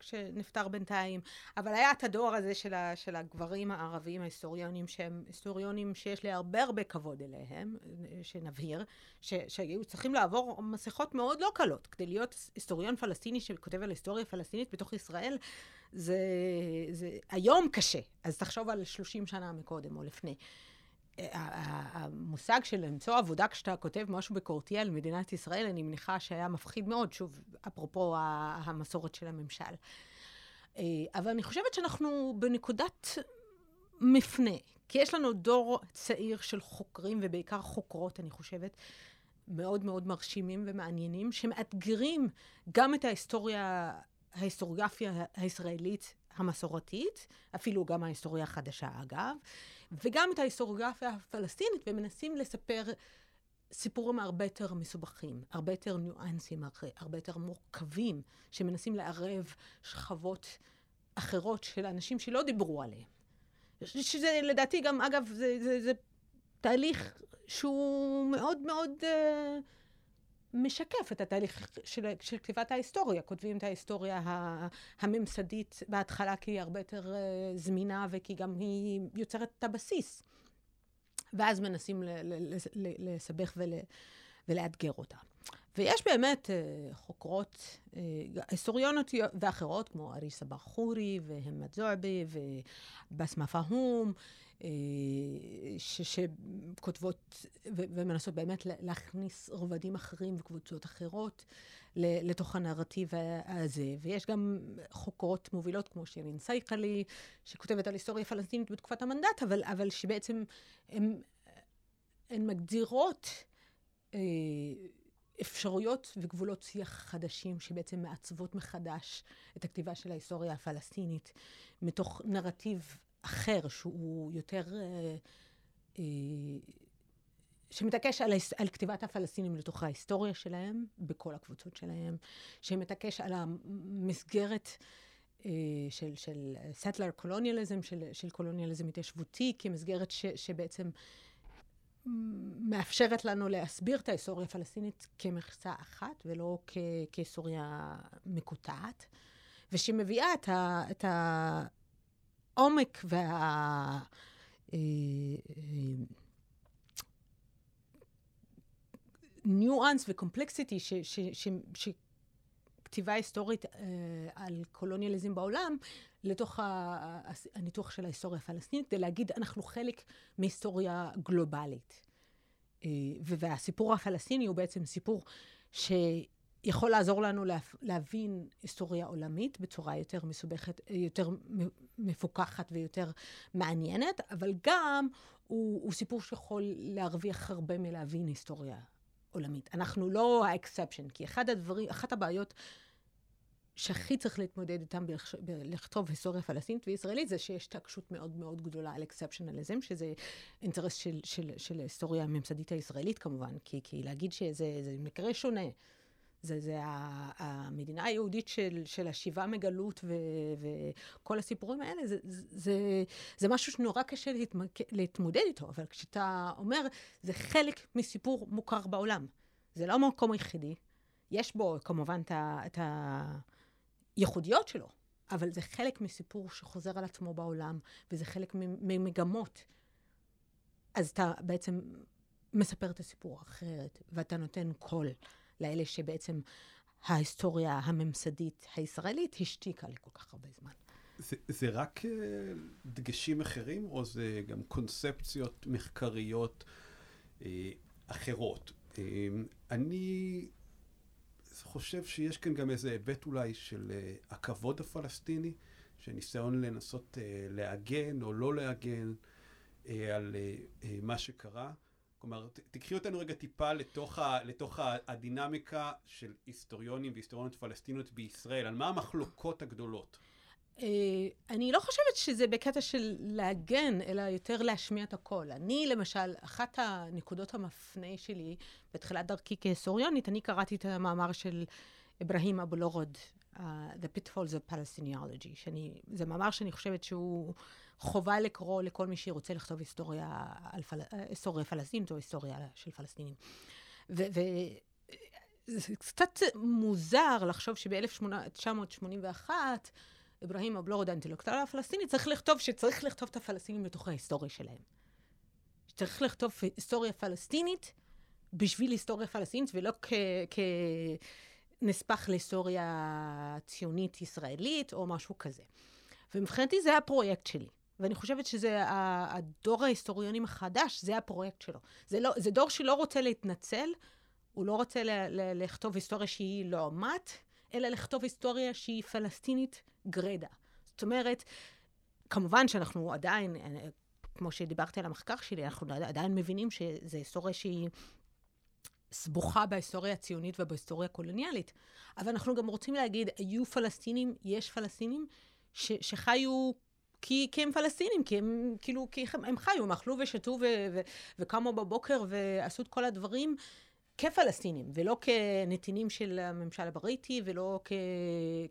כשנפטר בינתיים, אבל היה את הדור הזה של, ה, של הגברים הערבים ההיסטוריונים, שהם היסטוריונים שיש לי הרבה הרבה כבוד אליהם, שנבהיר, ש, שהיו צריכים לעבור מסכות מאוד לא קלות כדי להיות היסטוריון פלסטיני שכותב על היסטוריה פלסטינית בתוך ישראל. זה, זה היום קשה, אז תחשוב על 30 שנה מקודם או לפני. המושג של למצוא עבודה כשאתה כותב משהו ביקורתי על מדינת ישראל, אני מניחה שהיה מפחיד מאוד, שוב, אפרופו המסורת של הממשל. אה, אבל אני חושבת שאנחנו בנקודת מפנה, כי יש לנו דור צעיר של חוקרים, ובעיקר חוקרות, אני חושבת, מאוד מאוד מרשימים ומעניינים, שמאתגרים גם את ההיסטוריה, ההיסטוריאפיה הישראלית המסורתית, אפילו גם ההיסטוריה החדשה אגב, וגם את ההיסטוריוגרפיה הפלסטינית, ומנסים לספר סיפורים הרבה יותר מסובכים, הרבה יותר ניואנסים, הרבה יותר מורכבים, שמנסים לערב שכבות אחרות של אנשים שלא דיברו עליהם. שזה לדעתי גם, אגב, זה, זה, זה תהליך שהוא מאוד מאוד... Uh, משקף את התהליך של, של כתיבת ההיסטוריה. כותבים את ההיסטוריה הממסדית בהתחלה כי היא הרבה יותר uh, זמינה וכי גם היא יוצרת את הבסיס. ואז מנסים לסבך ול, ולאתגר אותה. ויש באמת uh, חוקרות, uh, היסטוריונות ואחרות, כמו אריסה בר-חורי, והמד זועבי, ובסמה פהום, אה, שכותבות ומנסות באמת להכניס רבדים אחרים וקבוצות אחרות לתוך הנרטיב הזה. ויש גם חוקרות מובילות כמו שירין סייקלי, שכותבת על היסטוריה פלסטינית בתקופת המנדט, אבל, אבל שבעצם הן מגדירות אה, אפשרויות וגבולות שיח חדשים שבעצם מעצבות מחדש את הכתיבה של ההיסטוריה הפלסטינית מתוך נרטיב אחר, שהוא יותר... אה, אה, שמתעקש על, על כתיבת הפלסטינים לתוך ההיסטוריה שלהם, בכל הקבוצות שלהם, שמתעקש על המסגרת אה, של, של settler colonialism, של, של קולוניאליזם התיישבותי, כמסגרת ש, שבעצם מאפשרת לנו להסביר את ההיסטוריה הפלסטינית כמכסה אחת, ולא כ, כהיסטוריה מקוטעת, ושמביאה את, ה, את העומק וה... ניואנס וקומפלקסיטי שכתיבה היסטורית uh, על קולוניאליזם בעולם, לתוך הניתוח של ההיסטוריה הפלסטינית, כדי להגיד, אנחנו חלק מהיסטוריה גלובלית. Uh, והסיפור הפלסטיני הוא בעצם סיפור ש... יכול לעזור לנו להבין היסטוריה עולמית בצורה יותר מסובכת, יותר מפוקחת ויותר מעניינת, אבל גם הוא, הוא סיפור שיכול להרוויח הרבה מלהבין היסטוריה עולמית. אנחנו לא ה exception, כי אחד הדברים, אחת הבעיות שהכי צריך להתמודד איתם לכתוב היסטוריה פלסטינית וישראלית, זה שיש התעקשות מאוד מאוד גדולה על exceptionalism, שזה אינטרס של, של, של ההיסטוריה הממסדית הישראלית כמובן, כי, כי להגיד שזה מקרה שונה. זה, זה המדינה היהודית של, של השיבה מגלות ו, וכל הסיפורים האלה, זה, זה, זה משהו שנורא קשה להתמק, להתמודד איתו, אבל כשאתה אומר, זה חלק מסיפור מוכר בעולם. זה לא המקום היחידי. יש בו כמובן את הייחודיות שלו, אבל זה חלק מסיפור שחוזר על עצמו בעולם, וזה חלק ממגמות. אז אתה בעצם מספר את הסיפור אחרת, ואתה נותן קול. לאלה שבעצם ההיסטוריה הממסדית הישראלית השתיקה לכל כך הרבה זמן. זה, זה רק uh, דגשים אחרים, או זה גם קונספציות מחקריות uh, אחרות? Uh, אני חושב שיש כאן גם איזה היבט אולי של uh, הכבוד הפלסטיני, שניסיון לנסות uh, להגן או לא להגן uh, על uh, uh, מה שקרה. כלומר, תקחי אותנו רגע טיפה לתוך, ה, לתוך הדינמיקה של היסטוריונים והיסטוריונות פלסטיניות בישראל, על מה המחלוקות הגדולות? אה, אני לא חושבת שזה בקטע של להגן, אלא יותר להשמיע את הקול. אני, למשל, אחת הנקודות המפנה שלי בתחילת דרכי כהיסטוריונית, אני קראתי את המאמר של אברהים אבו לורד, uh, The Pitfalls of Palestiniology, שאני, זה מאמר שאני חושבת שהוא חובה לקרוא לכל מי שרוצה לכתוב היסטוריה, על פל... היסטוריה פלסטינית או היסטוריה של פלסטינים. וזה קצת מוזר לחשוב שב-1981, אברהים אבלורד, האינטלקטואל הפלסטיני, צריך לכתוב שצריך לכתוב את הפלסטינים לתוך ההיסטוריה שלהם. שצריך לכתוב היסטוריה פלסטינית בשביל היסטוריה פלסטינית, ולא כ... כנספח להיסטוריה ציונית ישראלית או משהו כזה. ומבחינתי זה הפרויקט שלי. ואני חושבת שזה הדור ההיסטוריונים החדש, זה הפרויקט שלו. זה, לא, זה דור שלא רוצה להתנצל, הוא לא רוצה ל, ל, לכתוב היסטוריה שהיא לעומת, אלא לכתוב היסטוריה שהיא פלסטינית גרידא. זאת אומרת, כמובן שאנחנו עדיין, כמו שדיברתי על המחקר שלי, אנחנו עדיין מבינים שזו היסטוריה שהיא סבוכה בהיסטוריה הציונית ובהיסטוריה הקולוניאלית. אבל אנחנו גם רוצים להגיד, היו פלסטינים, יש פלסטינים, ש, שחיו כי, כי הם פלסטינים, כי הם כאילו, כי הם חיו, הם אכלו ושתו ו, ו, וקמו בבוקר ועשו את כל הדברים כפלסטינים, ולא כנתינים של הממשל הבריטי, ולא כ,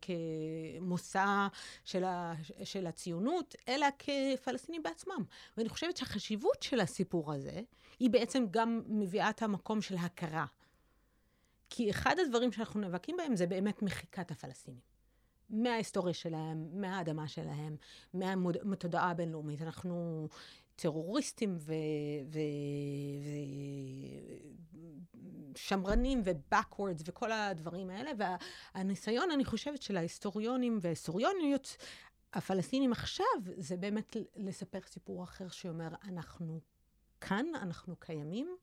כמושא של, ה, של הציונות, אלא כפלסטינים בעצמם. ואני חושבת שהחשיבות של הסיפור הזה, היא בעצם גם מביאה את המקום של הכרה. כי אחד הדברים שאנחנו נאבקים בהם זה באמת מחיקת הפלסטינים. מההיסטוריה שלהם, מהאדמה שלהם, מהתודעה הבינלאומית. אנחנו טרוריסטים ושמרנים ו- ו-backwards וכל הדברים האלה, והניסיון, אני חושבת, של ההיסטוריונים וההיסטוריוניות הפלסטינים עכשיו, זה באמת לספר סיפור אחר שאומר, אנחנו כאן, אנחנו קיימים,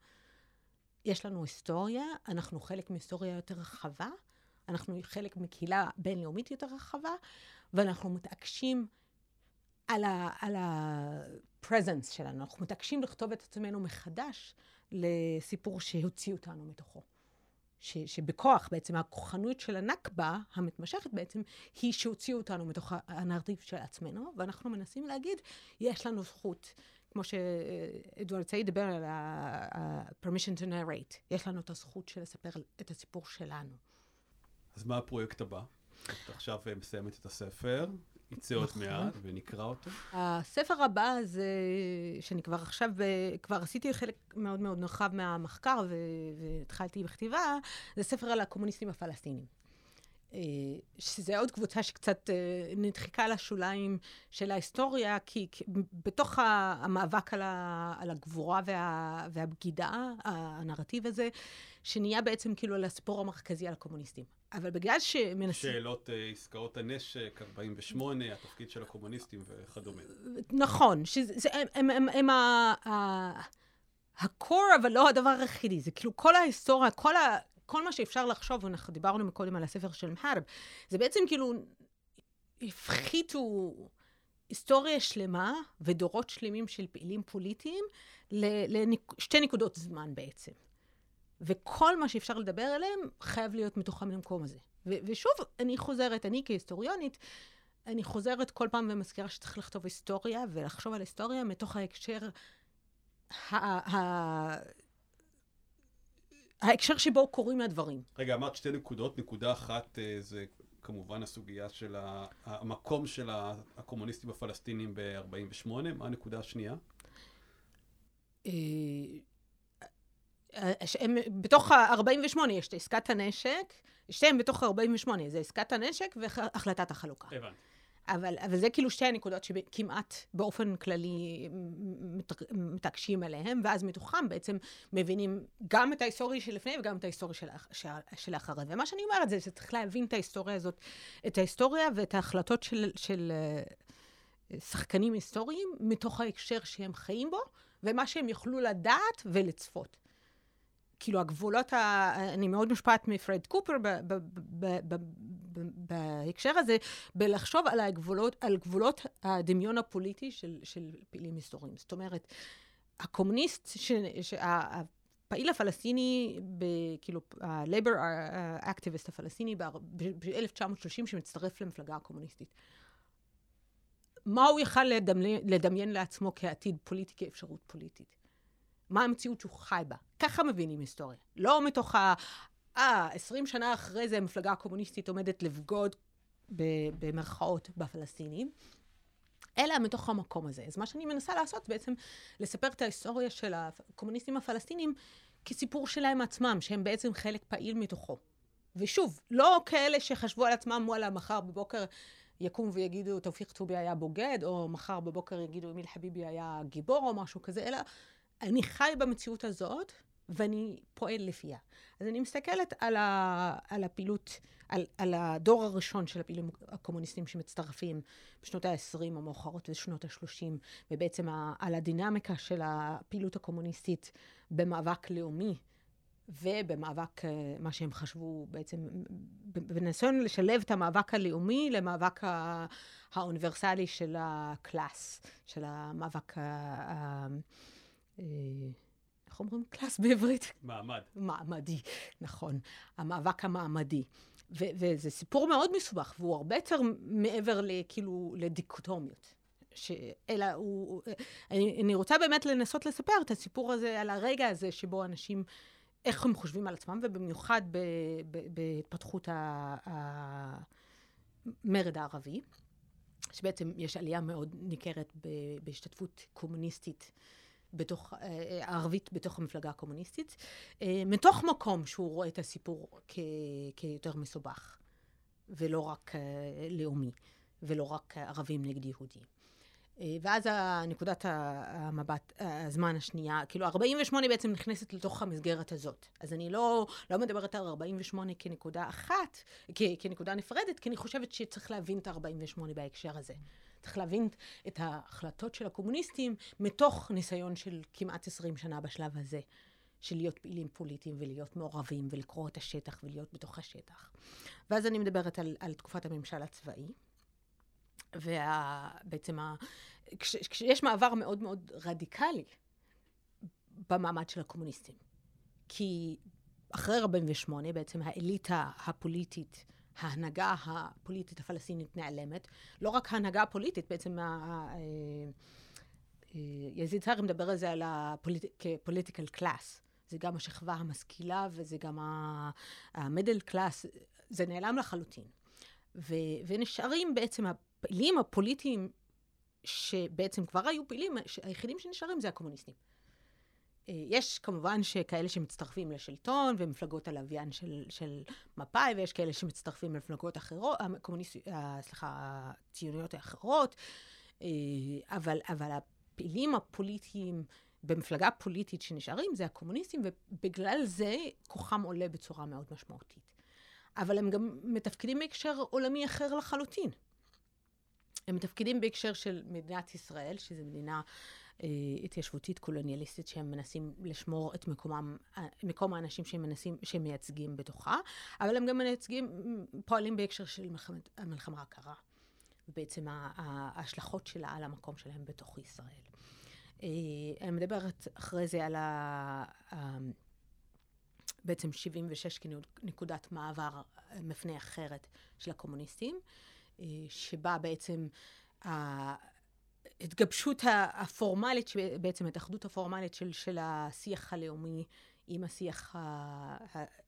יש לנו היסטוריה, אנחנו חלק מהיסטוריה יותר רחבה. אנחנו חלק מקהילה בינלאומית יותר רחבה, ואנחנו מתעקשים על ה-presence שלנו. אנחנו מתעקשים לכתוב את עצמנו מחדש לסיפור שהוציא אותנו מתוכו. ש, שבכוח בעצם הכוחנות של הנכבה המתמשכת בעצם היא שהוציאו אותנו מתוך הנרטיב של עצמנו, ואנחנו מנסים להגיד, יש לנו זכות, כמו שאדוארד סעיד דיבר על ה-permission to narrate, יש לנו את הזכות של לספר את הסיפור שלנו. אז מה הפרויקט הבא? את עכשיו מסיימת את הספר, יצא עוד נכון. מעט ונקרא אותו. הספר הבא זה, שאני כבר עכשיו, אה, כבר עשיתי חלק מאוד מאוד נרחב מהמחקר והתחלתי בכתיבה, זה ספר על הקומוניסטים הפלסטינים. אה, שזה עוד קבוצה שקצת נדחקה לשוליים של ההיסטוריה, כי בתוך המאבק על הגבורה וה, והבגידה, הנרטיב הזה, שנהיה בעצם כאילו לספור המרכזי על הקומוניסטים. אבל בגלל שמנסים... שאלות uh, עסקאות הנשק, 48, התפקיד של הקומוניסטים וכדומה. נכון, שזה, הם, הם, הם, הם ה, ה, הקור, אבל לא הדבר היחידי. זה כאילו כל ההיסטוריה, כל, ה, כל מה שאפשר לחשוב, אנחנו דיברנו מקודם על הספר של מהרב, זה בעצם כאילו, הפחיתו היסטוריה שלמה ודורות שלמים של פעילים פוליטיים לשתי נקודות זמן בעצם. וכל מה שאפשר לדבר עליהם חייב להיות מתוחם למקום הזה. ו- ושוב, אני חוזרת, אני כהיסטוריונית, אני חוזרת כל פעם ומזכירה שצריך לכתוב היסטוריה ולחשוב על היסטוריה מתוך ההקשר, ה- ה- ההקשר שבו קורים הדברים. רגע, אמרת שתי נקודות. נקודה אחת אה, זה כמובן הסוגיה של המקום של הקומוניסטים הפלסטינים ב-48'. מה הנקודה השנייה? אה, שהם, בתוך ה-48 יש את עסקת הנשק, שתיהם בתוך ה-48, זה עסקת הנשק והחלטת החלוקה. הבנתי. אבל, אבל זה כאילו שתי הנקודות שכמעט באופן כללי מת- מתעקשים עליהם, ואז מתוכם בעצם מבינים גם את ההיסטוריה שלפני וגם את ההיסטוריה של, של. ומה שאני אומרת זה שצריך להבין את ההיסטוריה הזאת, את ההיסטוריה ואת ההחלטות של, של אה, שחקנים היסטוריים מתוך ההקשר שהם חיים בו, ומה שהם יוכלו לדעת ולצפות. כאילו הגבולות, ה... אני מאוד מושפעת מפרד קופר ב- ב- ב- ב- ב- בהקשר הזה, בלחשוב על הגבולות, על גבולות הדמיון הפוליטי של, של פעילים היסטוריים. זאת אומרת, הקומוניסט, ש... ש... ה- הפעיל הפלסטיני, ב... כאילו, ה-Labor Activist הפלסטיני ב-1930, שמצטרף למפלגה הקומוניסטית. מה הוא יכל לדמיין, לדמיין לעצמו כעתיד פוליטי, כאפשרות פוליטית? מה המציאות שהוא חי בה. ככה מבינים היסטוריה. לא מתוך ה... אה, 20 שנה אחרי זה המפלגה הקומוניסטית עומדת לבגוד במרכאות בפלסטינים, אלא מתוך המקום הזה. אז מה שאני מנסה לעשות בעצם לספר את ההיסטוריה של הקומוניסטים הפלסטינים כסיפור שלהם עצמם, שהם בעצם חלק פעיל מתוכו. ושוב, לא כאלה שחשבו על עצמם, וואלה, מחר בבוקר יקום ויגידו, תאופיק טובי היה בוגד, או מחר בבוקר יגידו, אמיל חביבי היה גיבור, או משהו כזה, אלא אני חי במציאות הזאת, ואני פועל לפיה. אז אני מסתכלת על, ה, על הפעילות, על, על הדור הראשון של הפעילים הקומוניסטים שמצטרפים בשנות ה-20 המאוחרות ושנות ה-30, ובעצם ה, על הדינמיקה של הפעילות הקומוניסטית במאבק לאומי. ובמאבק, אה, מה שהם חשבו בעצם, בניסיון לשלב את המאבק הלאומי למאבק האוניברסלי של הקלאס, של המאבק איך אומרים קלאס בעברית? מעמד. מעמדי, נכון. המאבק המעמדי. ו- וזה סיפור מאוד מסובך, והוא הרבה יותר מעבר לכאילו לדיקוטומיות. ש... אלא הוא... אני, אני רוצה באמת לנסות לספר את הסיפור הזה, על הרגע הזה שבו אנשים, איך הם חושבים על עצמם, ובמיוחד ב- ב- בהתפתחות המרד הערבי, שבעצם יש עלייה מאוד ניכרת ב- בהשתתפות קומוניסטית. בתוך, אה, ערבית בתוך המפלגה הקומוניסטית, אה, מתוך מקום שהוא רואה את הסיפור כ, כיותר מסובך, ולא רק אה, לאומי, ולא רק ערבים נגד יהודים. אה, ואז נקודת המבט, הזמן השנייה, כאילו 48 בעצם נכנסת לתוך המסגרת הזאת. אז אני לא, לא מדברת על 48 כנקודה אחת, כ, כנקודה נפרדת, כי אני חושבת שצריך להבין את ה-48 בהקשר הזה. צריך להבין את ההחלטות של הקומוניסטים מתוך ניסיון של כמעט 20 שנה בשלב הזה, של להיות פעילים פוליטיים ולהיות מעורבים ולקרוא את השטח ולהיות בתוך השטח. ואז אני מדברת על, על תקופת הממשל הצבאי, ובעצם ה... כש, כשיש מעבר מאוד מאוד רדיקלי במעמד של הקומוניסטים. כי אחרי 48' בעצם האליטה הפוליטית ההנהגה הפוליטית הפלסטינית נעלמת. לא רק ההנהגה הפוליטית, בעצם יזיד סארי מדבר על זה על כ political class. זה גם השכבה המשכילה וזה גם ה middle class, זה נעלם לחלוטין. ו, ונשארים בעצם הפעילים הפוליטיים שבעצם כבר היו פעילים, היחידים שנשארים זה הקומוניסטים. יש כמובן שכאלה שמצטרפים לשלטון ומפלגות הלוויין של, של מפא"י, ויש כאלה שמצטרפים למפלגות אחרות, הקומוניסט, סליחה, הציוניות האחרות, אבל, אבל הפעילים הפוליטיים במפלגה פוליטית שנשארים זה הקומוניסטים, ובגלל זה כוחם עולה בצורה מאוד משמעותית. אבל הם גם מתפקדים בהקשר עולמי אחר לחלוטין. הם מתפקדים בהקשר של מדינת ישראל, שזו מדינה התיישבותית קולוניאליסטית שהם מנסים לשמור את מקומם, מקום האנשים שהם מנסים, שהם מייצגים בתוכה, אבל הם גם מייצגים, פועלים בהקשר של מלחמת, המלחמה הקרה, ובעצם ההשלכות שלה על המקום שלהם בתוך ישראל. אני מדברת אחרי זה על בעצם 76 כנקודת מעבר, מפנה אחרת של הקומוניסטים, שבה בעצם ההתגבשות הפורמלית, בעצם ההתאחדות הפורמלית של, של השיח הלאומי עם השיח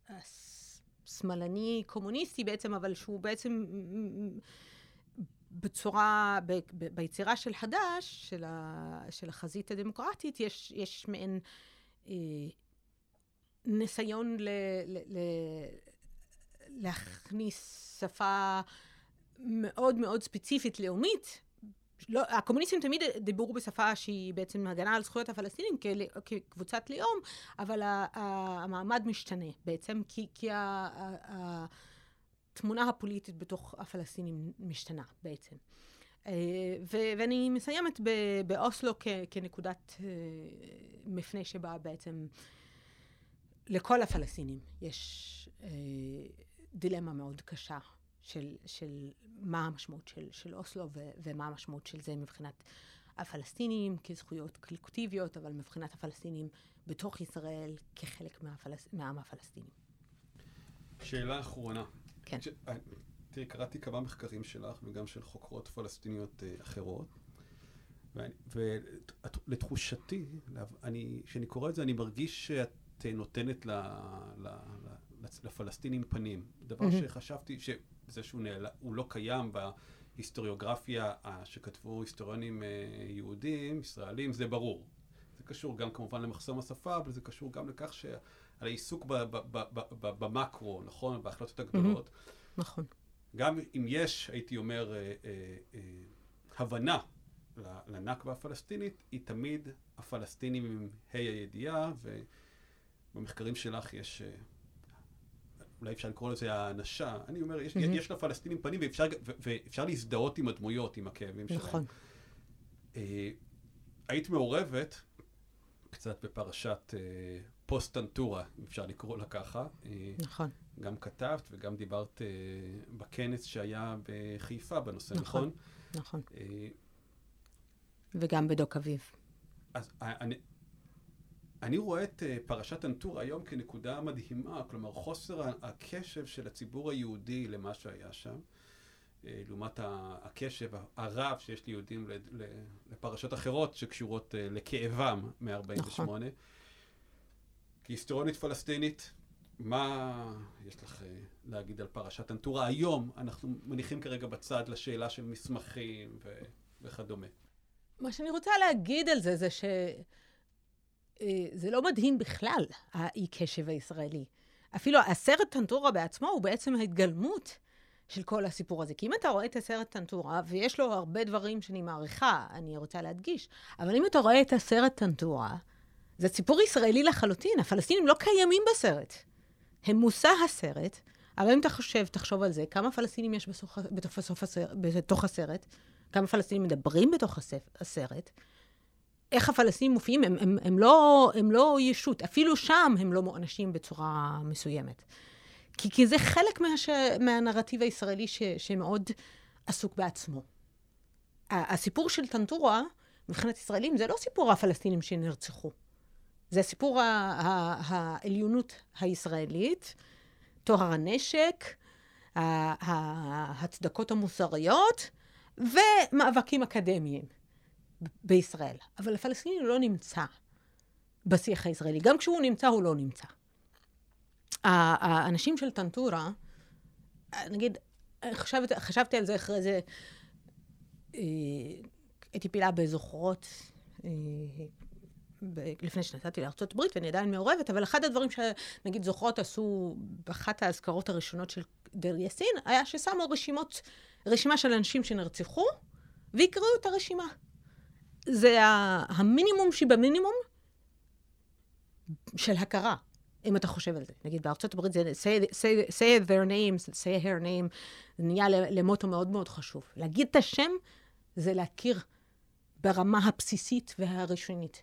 השמאלני קומוניסטי בעצם, אבל שהוא בעצם בצורה, ב, ב, ביצירה של חד"ש, של, ה, של החזית הדמוקרטית, יש, יש מעין אה, ניסיון ל, ל, ל, להכניס שפה מאוד מאוד ספציפית לאומית. לא, הקומוניסטים תמיד דיברו בשפה שהיא בעצם הגנה על זכויות הפלסטינים כקבוצת לאום, אבל המעמד משתנה בעצם, כי, כי התמונה הפוליטית בתוך הפלסטינים משתנה בעצם. אה, ו- ואני מסיימת באוסלו כ- כנקודת אה, מפנה שבה בעצם לכל הפלסטינים יש אה, דילמה מאוד קשה של, של מה המשמעות של, של אוסלו ו, ומה המשמעות של זה מבחינת הפלסטינים כזכויות קולקטיביות, אבל מבחינת הפלסטינים בתוך ישראל כחלק מהפלס, מהעם הפלסטיני. שאלה אחרונה. כן. ש... אה, תראי, קראתי כמה מחקרים שלך וגם של חוקרות פלסטיניות uh, אחרות, ולתחושתי, כשאני קורא את זה, אני מרגיש שאת נותנת ל, ל, ל, לפלסטינים פנים. דבר mm-hmm. שחשבתי, שזה שהוא הוא לא קיים בהיסטוריוגרפיה שכתבו היסטוריונים יהודים, ישראלים, זה ברור. זה קשור גם כמובן למחסום השפה, אבל זה קשור גם לכך שעל העיסוק במקרו, נכון? בהחלטות הגדולות. Mm-hmm. נכון. גם אם יש, הייתי אומר, אה, אה, אה, הבנה לנכבה הפלסטינית, היא תמיד הפלסטינים עם ה' הידיעה, ובמחקרים שלך יש... אולי אפשר לקרוא לזה האנשה. אני אומר, יש, mm-hmm. יש לפלסטינים פנים ואפשר, ואפשר להזדהות עם הדמויות, עם הכאבים שלהם. נכון. אה, היית מעורבת קצת בפרשת אה, פוסט-טנטורה, אם אפשר לקרוא לה ככה. אה, נכון. גם כתבת וגם דיברת אה, בכנס שהיה בחיפה בנושא, נכון? נכון. נכון. אה, וגם בדוק אביב. אז אני, אני רואה את uh, פרשת אנטור היום כנקודה מדהימה, כלומר חוסר הקשב של הציבור היהודי למה שהיה שם, uh, לעומת הקשב הרב שיש ליהודים לפרשות אחרות שקשורות uh, לכאבם מ-48. נכון. כהיסטוריונית פלסטינית, מה יש לך להגיד על פרשת אנטורה היום? אנחנו מניחים כרגע בצד לשאלה של מסמכים ו- וכדומה. מה שאני רוצה להגיד על זה, זה ש... אה, זה לא מדהים בכלל, האי קשב הישראלי. אפילו הסרט טנטורה בעצמו הוא בעצם ההתגלמות של כל הסיפור הזה. כי אם אתה רואה את הסרט טנטורה, ויש לו הרבה דברים שאני מעריכה, אני רוצה להדגיש, אבל אם אתה רואה את הסרט טנטורה, זה סיפור ישראלי לחלוטין, הפלסטינים לא קיימים בסרט. הם מושא הסרט, אבל אם אתה חושב, תחשוב על זה, כמה פלסטינים יש בסוף, הסרט, בתוך הסרט, כמה פלסטינים מדברים בתוך הסרט, איך הפלסטינים מופיעים, הם, הם, הם, לא, הם לא ישות, אפילו שם הם לא מואנשים בצורה מסוימת. כי, כי זה חלק מהש, מהנרטיב הישראלי ש, שמאוד עסוק בעצמו. הסיפור של טנטורה, מבחינת ישראלים, זה לא סיפור הפלסטינים שנרצחו. זה סיפור העליונות הישראלית, טוהר הנשק, ההצדקות המוסריות ומאבקים אקדמיים. בישראל. אבל הפלסטיני לא נמצא בשיח הישראלי. גם כשהוא נמצא, הוא לא נמצא. האנשים של טנטורה, נגיד, חשבת, חשבתי על זה אחרי זה, אה, הייתי פעילה בזוכרות אה, לפני שנסעתי הברית, ואני עדיין מעורבת, אבל אחד הדברים שנגיד זוכרות עשו באחת האזכרות הראשונות של דיר יאסין, היה ששמו רשימות, רשימה של אנשים שנרצחו, ויקראו את הרשימה. זה המינימום שבמינימום של הכרה, אם אתה חושב על זה. נגיד בארצות הברית זה say, say, say their names, say her name, זה נהיה למוטו מאוד מאוד חשוב. להגיד את השם זה להכיר ברמה הבסיסית והראשונית.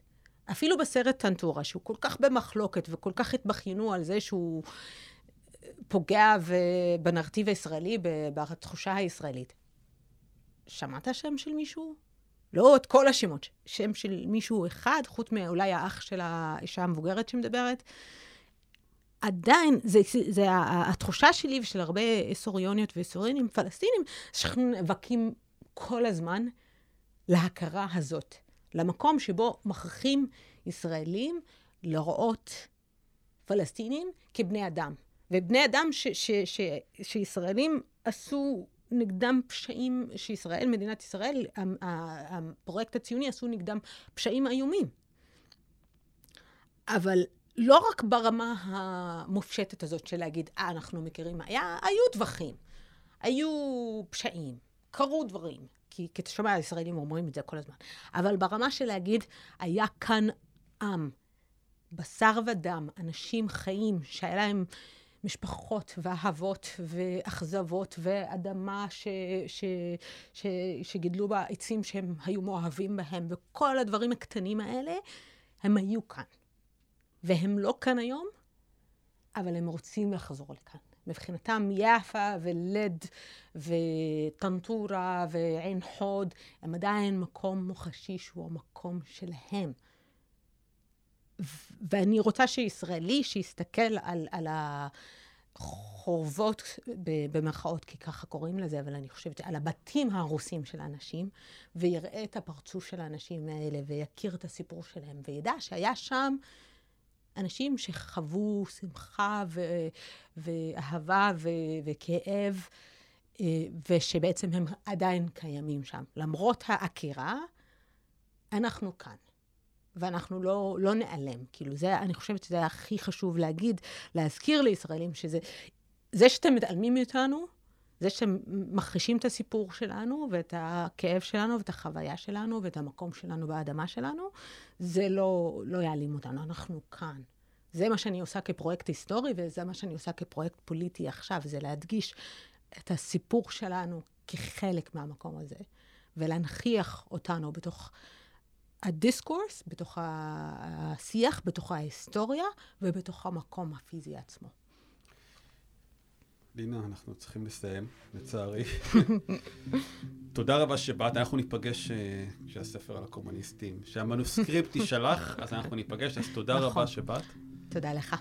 אפילו בסרט טנטורה, שהוא כל כך במחלוקת וכל כך התבכיינו על זה שהוא פוגע בנרטיב הישראלי, בתחושה הישראלית. שמעת שם של מישהו? לא את כל השמות, שם של מישהו אחד, חוץ מאולי האח של האישה המבוגרת שמדברת. עדיין, זה, זה, זה התחושה שלי ושל הרבה היסטוריוניות והיסטוריונים פלסטינים, שאנחנו נאבקים כל הזמן להכרה הזאת, למקום שבו מכריחים ישראלים לראות פלסטינים כבני אדם. ובני אדם ש, ש, ש, שישראלים עשו נגדם פשעים, שישראל, מדינת ישראל, הפרויקט הציוני עשו נגדם פשעים איומים. אבל לא רק ברמה המופשטת הזאת של להגיד, אה, אנחנו מכירים, היה, היו טווחים, היו פשעים, קרו דברים, כי כשומע הישראלים אומרים את זה כל הזמן, אבל ברמה של להגיד, היה כאן עם, בשר ודם, אנשים חיים, שהיה להם משפחות ואהבות ואכזבות ואדמה ש, ש, ש, שגידלו בה עצים שהם היו מאוהבים בהם, וכל הדברים הקטנים האלה, הם היו כאן. והם לא כאן היום, אבל הם רוצים לחזור לכאן. מבחינתם יאפה ולד וטנטורה ועין חוד הם עדיין מקום מוחשי שהוא המקום שלהם. ואני רוצה שישראלי שיסתכל על, על החורבות, במרכאות, כי ככה קוראים לזה, אבל אני חושבת על הבתים ההרוסים של האנשים, ויראה את הפרצוף של האנשים האלה, ויכיר את הסיפור שלהם, וידע שהיה שם אנשים שחוו שמחה ו- ואהבה ו- וכאב, אה, ושבעצם הם עדיין קיימים שם. למרות העקירה, אנחנו כאן. ואנחנו לא, לא נעלם. כאילו, זה, אני חושבת שזה הכי חשוב להגיד, להזכיר לישראלים שזה, זה שאתם מתעלמים מאיתנו, זה שאתם מחרישים את הסיפור שלנו, ואת הכאב שלנו, ואת החוויה שלנו, ואת המקום שלנו באדמה שלנו, זה לא, לא יעלים אותנו, אנחנו כאן. זה מה שאני עושה כפרויקט היסטורי, וזה מה שאני עושה כפרויקט פוליטי עכשיו, זה להדגיש את הסיפור שלנו כחלק מהמקום הזה, ולהנכיח אותנו בתוך הדיסקורס, בתוך השיח, בתוך ההיסטוריה, ובתוך המקום הפיזי עצמו. לינה, אנחנו צריכים לסיים, לצערי. תודה רבה שבאת, אנחנו ניפגש אה, כשהספר על הקומוניסטים, כשהמנוסקריפט יישלח, אז אנחנו ניפגש, אז תודה נכון. רבה שבאת. תודה לך.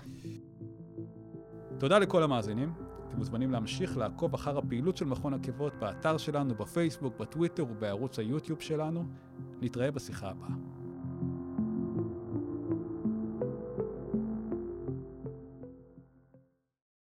תודה לכל המאזינים. אתם מוזמנים להמשיך לעקוב אחר הפעילות של מכון עקבות באתר שלנו, בפייסבוק, בטוויטר ובערוץ היוטיוב שלנו. נתראה בשיחה הבאה.